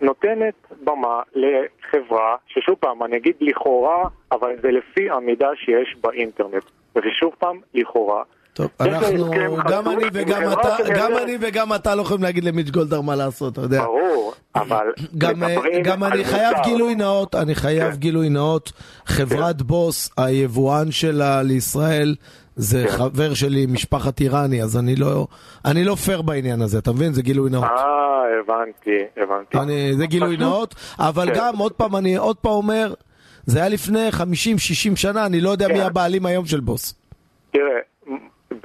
נותנת במה לחברה, ששוב פעם, אני אגיד לכאורה, אבל זה לפי המידע שיש באינטרנט. ושוב פעם, לכאורה, טוב, אנחנו, גם אני וגם אתה, גם אני וגם אתה לא יכולים להגיד למיץ' גולדהר מה לעשות, אתה יודע. ברור, אבל גם, אה, מדברים גם על אני חייב. גילוי נאות, אני חייב כן. גילוי נאות. חברת בוס, היבואן שלה לישראל, זה כן. חבר שלי, משפחת איראני, אז אני לא, אני לא פייר בעניין הזה, אתה מבין? זה גילוי נאות. אה, הבנתי, הבנתי. אני, זה גילוי נאות, אבל כן. גם, עוד פעם, אני עוד פעם אומר, זה היה לפני 50-60 שנה, אני לא יודע כן. מי הבעלים היום של בוס. תראה,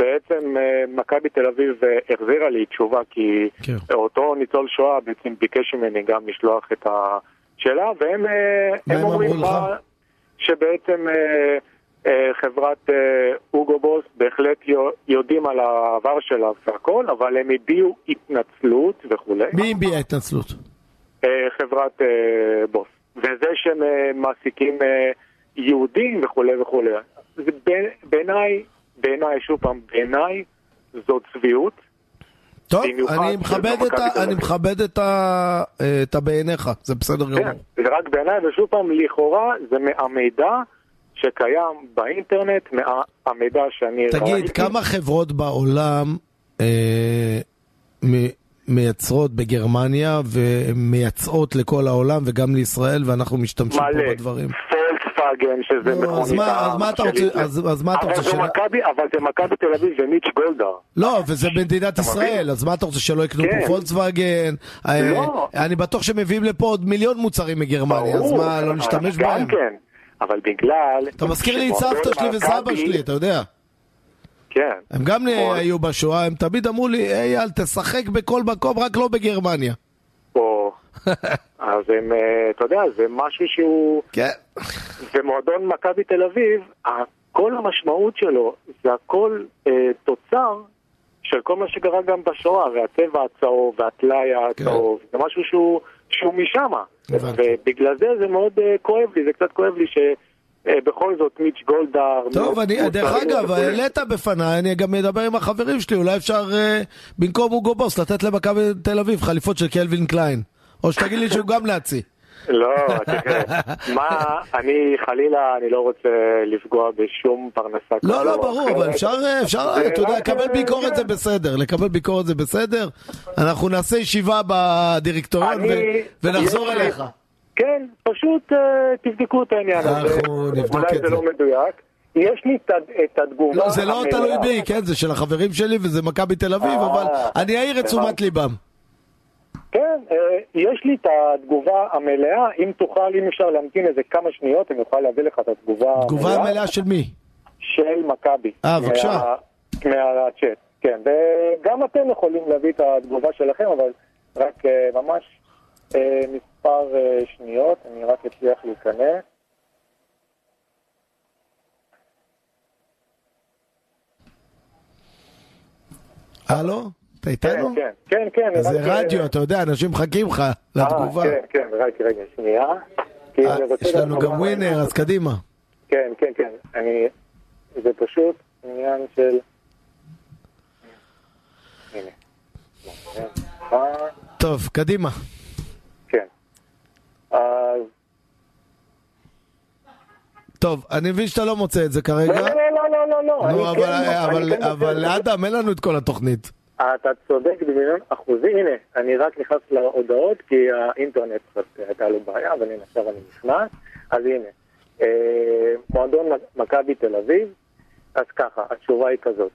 בעצם אה, מכבי תל אביב אה, החזירה לי תשובה כי כן. אותו ניצול שואה בעצם ביקש ממני גם לשלוח את השאלה והם אה, הם אומרים לך? שבעצם חברת אוגו בוס בהחלט יו- יודעים על העבר שלה והכל אבל הם הביעו התנצלות וכולי. מי הביע התנצלות? חברת בוס. וזה שהם מעסיקים יהודים וכולי וכולי. בעיניי, בעיניי, שוב פעם, בעיניי זאת צביעות. טוב, אני מכבד את ה- אני. מכבד את ה- את הבעיניך, זה בסדר גמור. כן, זה רק בעיניי, ושוב פעם, לכאורה זה מהמידע שקיים באינטרנט, מהמידע שאני תגיד, כמה חברות בעולם אה, מ- מייצרות בגרמניה ומייצאות לכל העולם וגם לישראל ואנחנו משתמשים פה מלא. פולקסווגן, שזה נו, אז מכונית מה- אז מה אתה רוצה-. אז- אז מה אתה רוצה אבל זה מכבי, אבל זה מכבי תל אביב ומיץ' גולדהר. לא, וזה במדינת ישראל, אז מה אתה רוצה שלא יקנו כן. פה פולקסווגן? אה, לא. אני בטוח שמביאים לפה עוד מיליון מוצרים מגרמניה, אז מה, לא נשתמש גם בהם? כן, אבל בגלל... אתה מזכיר לי את סבתא שלי וסבא שלי, אתה יודע. כן. הם גם היו בשואה, הם תמיד אמרו לי, אייל, תשחק בכל מקום, רק לא בגרמניה. פה. אז הם, אה, אתה יודע, זה משהו שהוא... כן. ומועדון מכבי תל אביב, כל המשמעות שלו זה הכל אה, תוצר של כל מה שקרה גם בשואה, והצבע הצהוב, והטלאי הצהוב, זה משהו שהוא, שהוא משמה. ובגלל זה זה מאוד אה, כואב לי, זה קצת כואב לי שבכל זאת מיץ' גולדהר... טוב, אני, דרך אגב. העלית בפניי, אני גם אדבר עם החברים שלי, אולי אפשר אה, במקום אוגו בוס לתת למכבי תל אביב חליפות של קלווין קליין. או שתגיד לי שהוא גם נאצי. לא, תראה, מה, אני חלילה, אני לא רוצה לפגוע בשום פרנסה לא, לא, ברור. אבל אפשר, אה, אפשר, אתה יודע, לקבל אה, ביקורת זה בסדר, לקבל ביקורת זה בסדר. אנחנו נעשה ישיבה בדירקטוריון ונחזור אליך. כן, פשוט אה, תבדקו את העניין הזה. אנחנו נבדוק אולי את זה זה. לא מדויק. יש לי את התגובה... לא, זה לא. תלוי בי, כן, זה של החברים שלי וזה מכבי תל אביב, אה, אבל אני אעיר את תשומת. ליבם. כן, אה, יש לי את התגובה המלאה, אם תוכל, אם אפשר להמתין איזה כמה שניות, אני אוכל להביא לך את התגובה תגובה מלאה של מי? של מכבי. אה, בבקשה. מה- מהצ'אט, כן. וגם אתם יכולים להביא את התגובה שלכם, אבל רק אה, ממש אה, מספר שניות, אני רק אצליח להיכנס. הלו? אתה איתנו? כן, כן, כן. אז רק, זה רדיו, אתה יודע, אנשים מחכים לך לתגובה. אה, כן, כן, רק רגע, שנייה. אה, יש לנו גם ווינר, אז קדימה. כן, כן, כן. אני... זה פשוט עניין של... טוב, קדימה. כן. אז... טוב, אני מבין שאתה לא מוצא את זה כרגע. לא, לא, לא, לא, לא, לא. נו, כן- אבל- כן זה. לאדם, אין לנו את כל התוכנית. אתה צודק במיליון אחוזים, הנה, אני רק נכנס להודעות כי האינטרנט הייתה לו בעיה, אבל הנה עכשיו אני נכנס, אז הנה, אה, מועדון מכבי תל אביב, אז ככה, התשובה היא כזאת.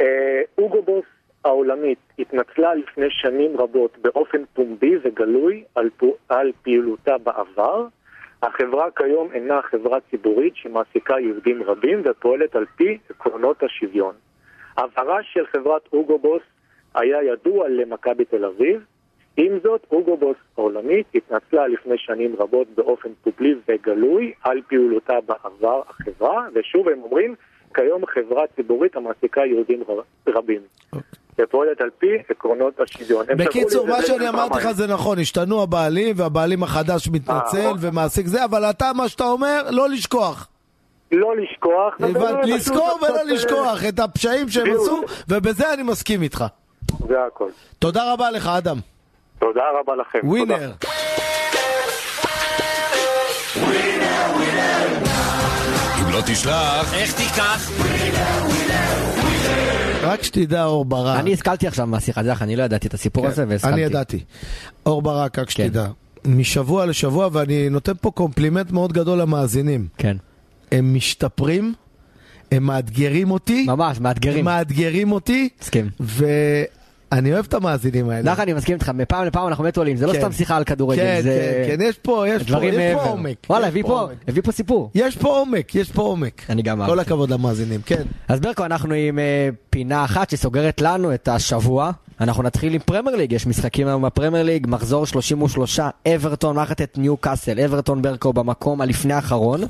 אה, אוגו בוס העולמית התנצלה לפני שנים רבות באופן פומבי וגלוי על, פו, על פעילותה בעבר. החברה כיום אינה חברה ציבורית שמעסיקה יהודים רבים ופועלת על פי עקרונות השוויון. עברה של חברת אוגו בוס היה ידוע למכבי תל אביב. עם זאת, אוגו בוס העולמית התנצלה לפני שנים רבות באופן פובלי וגלוי על פעילותה בעבר החברה, ושוב הם אומרים, כיום חברה ציבורית המעסיקה יהודים רב- רבים. ופועלת על פי עקרונות השוויון. בקיצור, מה שאני אמרתי לך. זה נכון, השתנו הבעלים והבעלים החדש מתנצל ומעסיק זה, אבל אתה, מה שאתה אומר, לא לשכוח. לא לשכוח. הבנת, פשוט לזכור ולא לשכוח את הפשעים שהם. עשו, ובזה אני מסכים איתך. זה הכל. תודה רבה לך, אדם. תודה רבה לכם. ווינר. אם לא לא תשלח, איך תיקח? רק שתדע, אור ברק. אני השכלתי עכשיו מהשיחה שלך, אני לא ידעתי את הסיפור הזה והשכלתי. אני ידעתי. אור ברק, רק שתדע. משבוע לשבוע, ואני נותן פה קומפלימנט מאוד גדול למאזינים. כן. הם משתפרים, הם מאתגרים אותי. ממש, מאתגרים. הם מאתגרים אותי. מסכים. ואני אוהב את המאזינים האלה. לך אני מסכים איתך, מפעם לפעם אנחנו באמת עולים, זה לא כן. סתם שיחה על כדורגל, כן. כן, כן, יש פה, יש פה, יש פה מעבר. עומק. וואלה, הביא פה פה, פה סיפור. יש פה עומק, יש פה עומק. אני גם כל אהבתי. הכבוד למאזינים, כן. אז ברקו, אנחנו עם אה, פינה אחת שסוגרת לנו את השבוע. אנחנו נתחיל עם פרמייר ליג, יש משחקים היום בפרמייר ליג, מחזור 33, אברטון מארחת את ניו קאסל, אברטון ברקו במקום הלפני האחרון.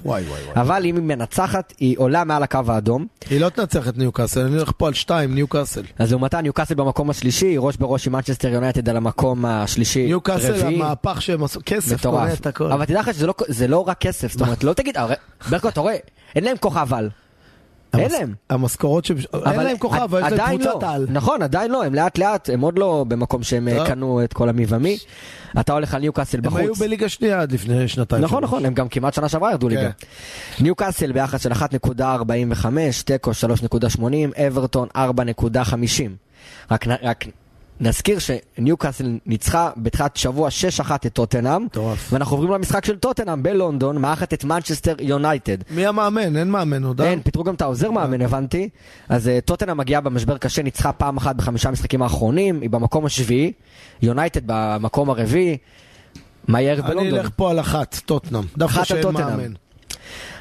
אבל אם היא מנצחת, היא עולה מעל הקו האדום. היא לא תנצח את ניו קאסל, אני הולך פה על שתיים, ניו קאסל. אז לעומתה ניו קאסל במקום השלישי, ראש בראש עם מנצ'סטר יונייטד על המקום השלישי. ניו קאסל. המהפך שהם עשו, כסף קונה. את הכל. אבל תדע לך שזה לא, לא רק כסף, זאת אומרת, לא תגיד, ברקו, אתה רואה, אין להם כוכב על. אין להם. המשכורות שהם... אין להם כוכב, אבל יש להם קבוצת לא. על. נכון, עדיין לא, הם לאט לאט, הם עוד לא במקום שהם אה. קנו את כל המי ומי. אתה הולך על ניו קאסל הם בחוץ. היו בליגה שנייה עד לפני שנתיים. נכון. נכון, הם גם כמעט שנה שעברה ירדו ליגה. ניו קאסל ביחס של 1.45, תיקו 3.80, אברטון 4.50. רק רק נזכיר שניו קאסל ניצחה בתחילת שבוע 6-1 את טוטנאם, ואנחנו עוברים למשחק של טוטנאם בלונדון, מארחת את מנצ'סטר יונייטד. מי המאמן? אין מאמן עוד, אה? אין, פיטרו גם את העוזר מאמן, הבנתי. אז אה, טוטנאם מגיעה במשבר קשה, ניצחה פעם אחת בחמישה המשחקים האחרונים, היא במקום השביעי, יונייטד במקום הרביעי. מה יהיה הערב בלונדון? אלך פה על אחת, טוטנאם. דווקא שאין. מאמן.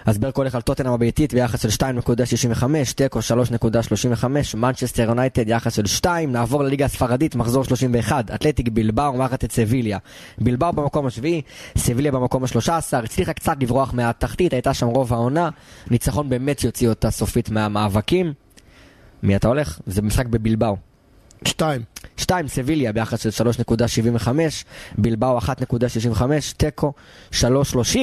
אז ברקו הולך על טוטנאם הביתית ביחס של 2.65, תיקו 3.35, מנצ'סטר יונייטד יחס של 2, נעבור לליגה הספרדית, מחזור 31, אתלטיק בילבאו מארחת את סביליה. בלבאו במקום השביעי, סביליה במקום ה-13, הצליחה קצת לברוח מהתחתית, הייתה שם רוב העונה, ניצחון באמת שיוציא אותה סופית מהמאבקים. מי אתה הולך? זה משחק בבלבאו. שתיים. שתיים, סביליה ביחס של 3.75, בלבאו 1.65, תיקו 3.30.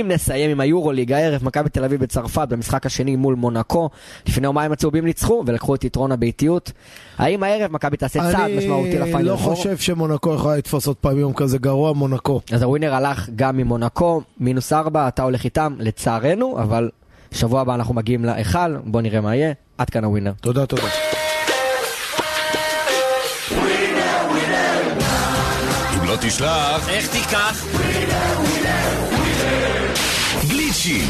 נסיים עם היורוליג הערב, מכבי תל אביב בצרפת במשחק השני מול מונקו. לפני יומיים הצהובים ניצחו ולקחו את יתרון הביתיות. האם הערב מכבי תעשה צעד משמעותי אני לפיינל לא פור? חושב שמונקו יכולה לתפוס עוד פעם יום כזה גרוע, מונקו. אז הווינר הלך גם ממונקו, מינוס 4, אתה הולך איתם, לצערנו, אבל שבוע הבא אנחנו מגיעים להיכל, בוא נראה מה יהיה. עד כאן הווינר. תודה, תודה. לא תשלח, איך תיקח? גליצ'ים.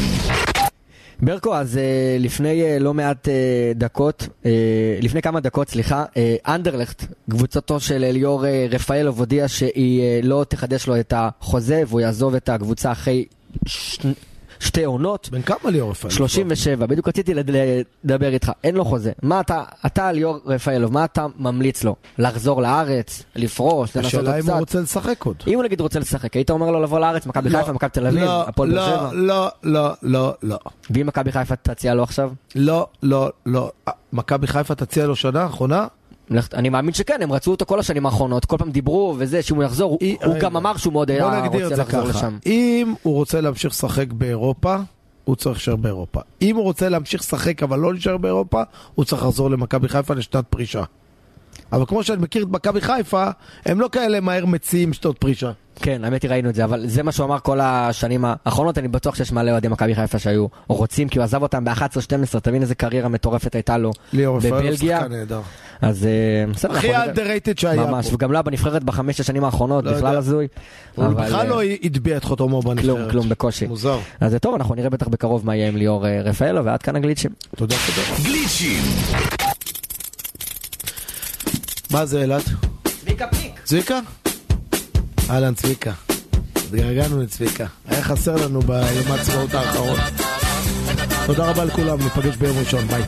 ברקו, אז uh, לפני uh, לא מעט uh, דקות, uh, לפני כמה דקות, סליחה, uh, אנדרלכט, קבוצתו של אליאור uh, רפאלוב הודיעה שהיא uh, לא תחדש לו את החוזה והוא יעזוב את הקבוצה אחרי ש... שתי עונות. בן כמה ליאור רפאלוב? 37, בדיוק רציתי לד- לדבר איתך, אין לו חוזה. מה אתה, אתה ליאור רפאלוב, מה אתה ממליץ לו? לחזור לארץ? לפרוש? לנסות עוד השאלה אם הוא קצת? רוצה לשחק עוד. אם הוא נגיד רוצה לשחק, היית אומר לו לבוא לארץ, מכבי לא, חיפה, מכבי תל אביב, לא, הפועל באר לא, שבע? לא, לא, לא, לא. ואם מכבי חיפה תציע לו עכשיו? לא, לא, לא. אה, מכבי חיפה תציע לו שנה אחרונה? אני מאמין שכן, הם רצו אותו כל השנים האחרונות, כל פעם דיברו וזה, שאם הוא יחזור, הוא- הוא רגע. גם אמר שהוא מאוד היה נגדיר רוצה לחזור ככה. לשם. אם הוא רוצה להמשיך לשחק באירופה, הוא צריך להישאר באירופה. אם הוא רוצה להמשיך לשחק אבל לא להישאר באירופה, הוא צריך לחזור למכבי חיפה לשנת פרישה. אבל כמו שאני מכיר את מכבי חיפה, הם לא כאלה מהר מציעים שנות פרישה. כן, האמת היא ראינו את זה, אבל זה מה שהוא אמר כל השנים האחרונות, אני בטוח שיש מלא אוהדי מכבי חיפה שהיו רוצים, כי הוא עזב אותם ב-11-12, תבין איזה קריירה מטורפת הייתה לו בבלגיה. אז אה, בסדר, הכי underrated שהיה ממש, פה. וגם לא היה בנבחרת בחמש השנים האחרונות, לא בכלל. הזוי. הוא בכלל אה, לא הטביע את חותמו בנבחרת. כלום, כלום, בקושי. מוזר. אז זה טוב, אנחנו נראה בטח בקרוב מה יהיה עם ליאור אה, רפאלו, ועד כאן הגליצ'ים. תודה, תודה. גליצ'ים. מה זה אלעד? צביקה פיק. צביקה? אהלן צביקה. התגעגענו לצביקה. היה חסר לנו ביום העצמאות האחרון. תודה רבה לכולם, ניפגש ביום ראשון, ביי.